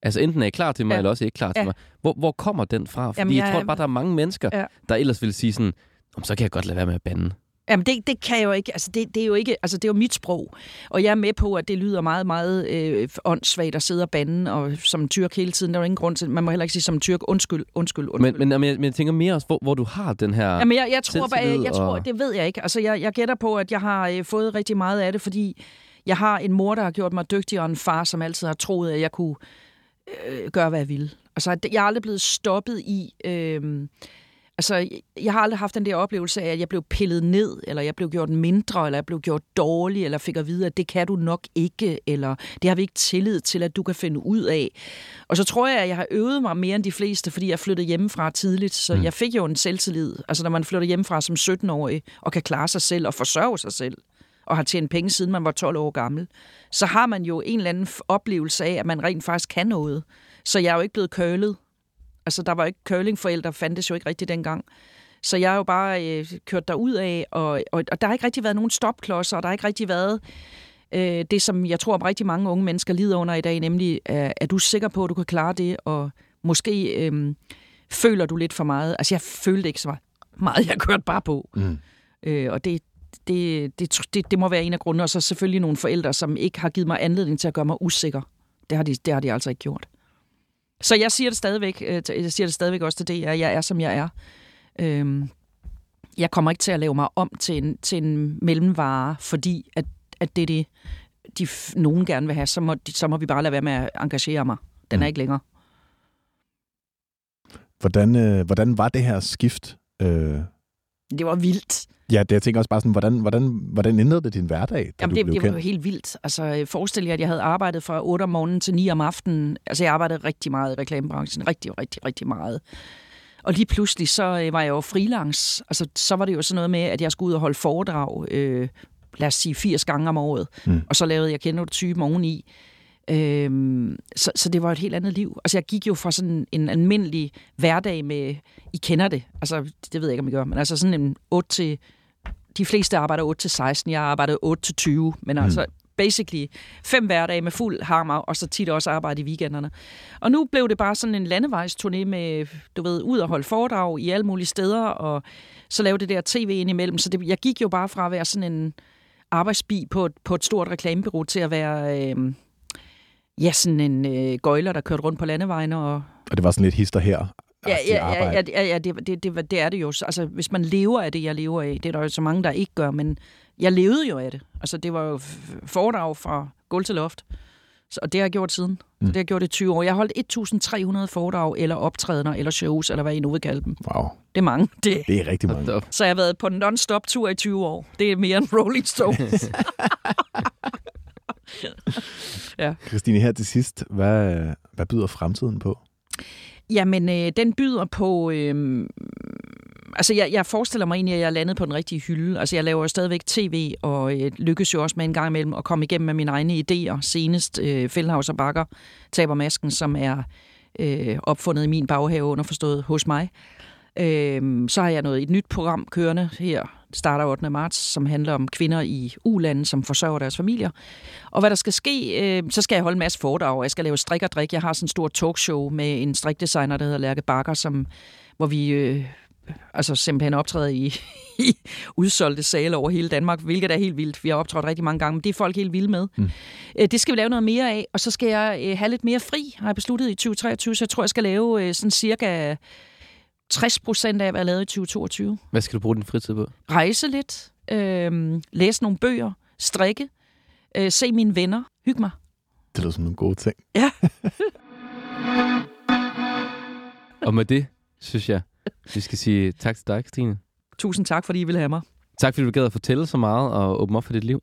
Altså enten er I klar til mig, Ja. eller også er I ikke klar til Ja. mig. Hvor, hvor kommer den fra? Fordi Jamen, jeg, jeg- tror bare, der er mange mennesker, Ja. der ellers vil sige sådan, "Om, så kan jeg godt lade være med at bande. Jamen, det, det kan jeg jo ikke. Altså, det, det er jo ikke, altså, det er jo mit sprog. Og jeg er med på, at det lyder meget, meget øh, åndssvagt at sidde og bande, og som tyrk hele tiden. Der er jo ingen grund til, man må heller ikke sige som tyrk, undskyld, undskyld, undskyld. Men, men, men, jeg, men jeg tænker mere også, hvor, hvor du har den her... Jamen, jeg, jeg tror, bare, jeg, jeg tror, og- det ved jeg ikke. Altså, jeg, jeg gætter på, at jeg har øh, fået rigtig meget af det, fordi jeg har en mor, der har gjort mig dygtigere, og en far, som altid har troet, at jeg kunne øh, gøre, hvad jeg ville. Altså, jeg er aldrig blevet stoppet i... Øh, altså, jeg har aldrig haft den der oplevelse af, at jeg blev pillet ned, eller jeg blev gjort mindre, eller jeg blev gjort dårlig, eller fik at vide, at det kan du nok ikke, eller det har vi ikke tillid til, at du kan finde ud af. Og så tror jeg, at jeg har øvet mig mere end de fleste, fordi jeg flyttede hjemmefra tidligt, så mm. jeg fik jo en selvtillid. Altså, når man flytter hjemmefra som 17-årig, og kan klare sig selv og forsørge sig selv, og har tjent penge, siden man var 12 år gammel, så har man jo en eller anden oplevelse af, at man rent faktisk kan noget. Så jeg er jo ikke blevet kølet. Altså, der var ikke curlingforældre, fandtes jo ikke rigtigt dengang. Så jeg har jo bare øh, kørt derud af, og, og, og der har ikke rigtig været nogen stopklodser, og der har ikke rigtig været øh, det, som jeg tror, rigtig mange unge mennesker lider under i dag, nemlig, er, er du sikker på, at du kan klare det, og måske øh, føler du lidt for meget. Altså, jeg følte ikke så meget, jeg kørte bare på. Mm. Øh, og det, det, det, det, det må være en af grundene. Og så selvfølgelig nogle forældre, som ikke har givet mig anledning til at gøre mig usikker. Det har de, det har de altså ikke gjort. Så jeg siger det stadigvæk, øh, jeg siger det stadigvæk også til DR, jeg er, som jeg er. Øhm, jeg kommer ikke til at lave mig om til en, til en mellemvare, fordi at, at det er det, de nogen gerne vil have, så må, de, så må vi bare lade være med at engagere mig. Den er Mm. ikke længere. Hvordan, øh, hvordan var det her skift? Øh, Det var vildt. Ja, det jeg tænker også bare sådan, hvordan, hvordan, hvordan ændrede det din hverdag, da Jamen, det, blev det var jo helt vildt. Altså, forestil jer, at jeg havde arbejdet fra 8 om morgenen til 9 om aftenen. Altså, jeg arbejdede rigtig meget i reklamebranchen. Rigtig, rigtig, rigtig meget. Og lige pludselig, så øh, var jeg jo freelance. Altså, så var det jo sådan noget med, at jeg skulle ud og holde foredrag, øh, lad os sige 80 gange om året. Mm. Og så lavede jeg kender du typen oveni. Øhm, så, så det var et helt andet liv. Altså, jeg gik jo fra sådan en almindelig hverdag med, I kender det, altså, det ved jeg ikke, om I gør, men altså sådan en 8 til, de fleste arbejder 8 til 16, jeg arbejdede 8 til 20, men altså, basically fem hverdage med fuld hammer, og så tit også arbejde i weekenderne. Og nu blev det bare sådan en landevejsturné med, du ved, ud og holde foredrag i alle mulige steder, og så lave det der tv ind imellem. Så det, jeg gik jo bare fra at være sådan en arbejdsbi på et, på et stort reklamebureau til at være, øh, ja, sådan en øh, gøjler, der kørte rundt på landevejene og Og det var sådan lidt hister her. Ja, ja, ja, ja, ja, ja det, det, det, det er det jo. Altså, hvis man lever af det, jeg lever af, det er der jo så mange, der ikke gør, men jeg levede jo af det. Altså, det var jo foredrag fra gulv til loft, så, og det har jeg gjort siden. Mm. Det har jeg gjort i 20 år. Jeg har holdt 1.300 foredrag, eller optrædener, eller shows, eller hvad I nu vil kalde dem. Wow, Det er mange. Det. det er rigtig mange. Så jeg har været på en non-stop tur i 20 år. Det er mere end Rolling Stones. *laughs* Christine, her til sidst, hvad, hvad byder fremtiden på? Jamen, øh, den byder på... Øh, altså, jeg, jeg forestiller mig egentlig, at jeg er landet på den rigtige hylde. Altså, jeg laver jo stadigvæk tv, og øh, lykkes jo også med en gang imellem at komme igennem med mine egne idéer. Senest øh, Feldhaus og Bakker taber masken, som er øh, opfundet i min baghave, underforstået hos mig. Øh, så har jeg noget et nyt program kørende her, starter 8. marts, som handler om kvinder i ulande, som forsørger deres familier. Og hvad der skal ske, øh, så skal jeg holde en masse foredrag. Jeg skal lave strik og drik. Jeg har sådan en stor talkshow med en strikdesigner, der hedder Lærke Bakker, som, hvor vi øh, altså simpelthen optræder i, *laughs* i udsolgte sale over hele Danmark, hvilket er helt vildt. Vi har optrådt rigtig mange gange, men det er folk helt vilde med. Mm. Det skal vi lave noget mere af, og så skal jeg øh, have lidt mere fri, har jeg besluttet i 2023, så jeg tror, jeg skal lave øh, sådan cirka 60 procent af, hvad jeg lavede i 2022 Hvad skal du bruge din fritid på? rejse lidt, øh, læse nogle bøger, strikke, øh, se mine venner, hygge mig. Det lyder som nogle gode ting. Ja. Og med det, synes jeg, vi skal sige tak til dig, Christine. Tusind tak, fordi I vil have mig. Tak, fordi du gad at fortælle så meget og åbne op for dit liv.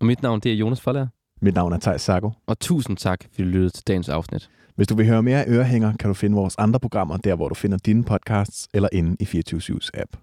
Og mit navn, det er Jonas Forlager. Mit navn er Thijs Sago. Og tusind tak, fordi du lyttede til dagens afsnit. Hvis du vil høre mere af Ørehænger, kan du finde vores andre programmer der, hvor du finder dine podcasts, eller inde i 24 app.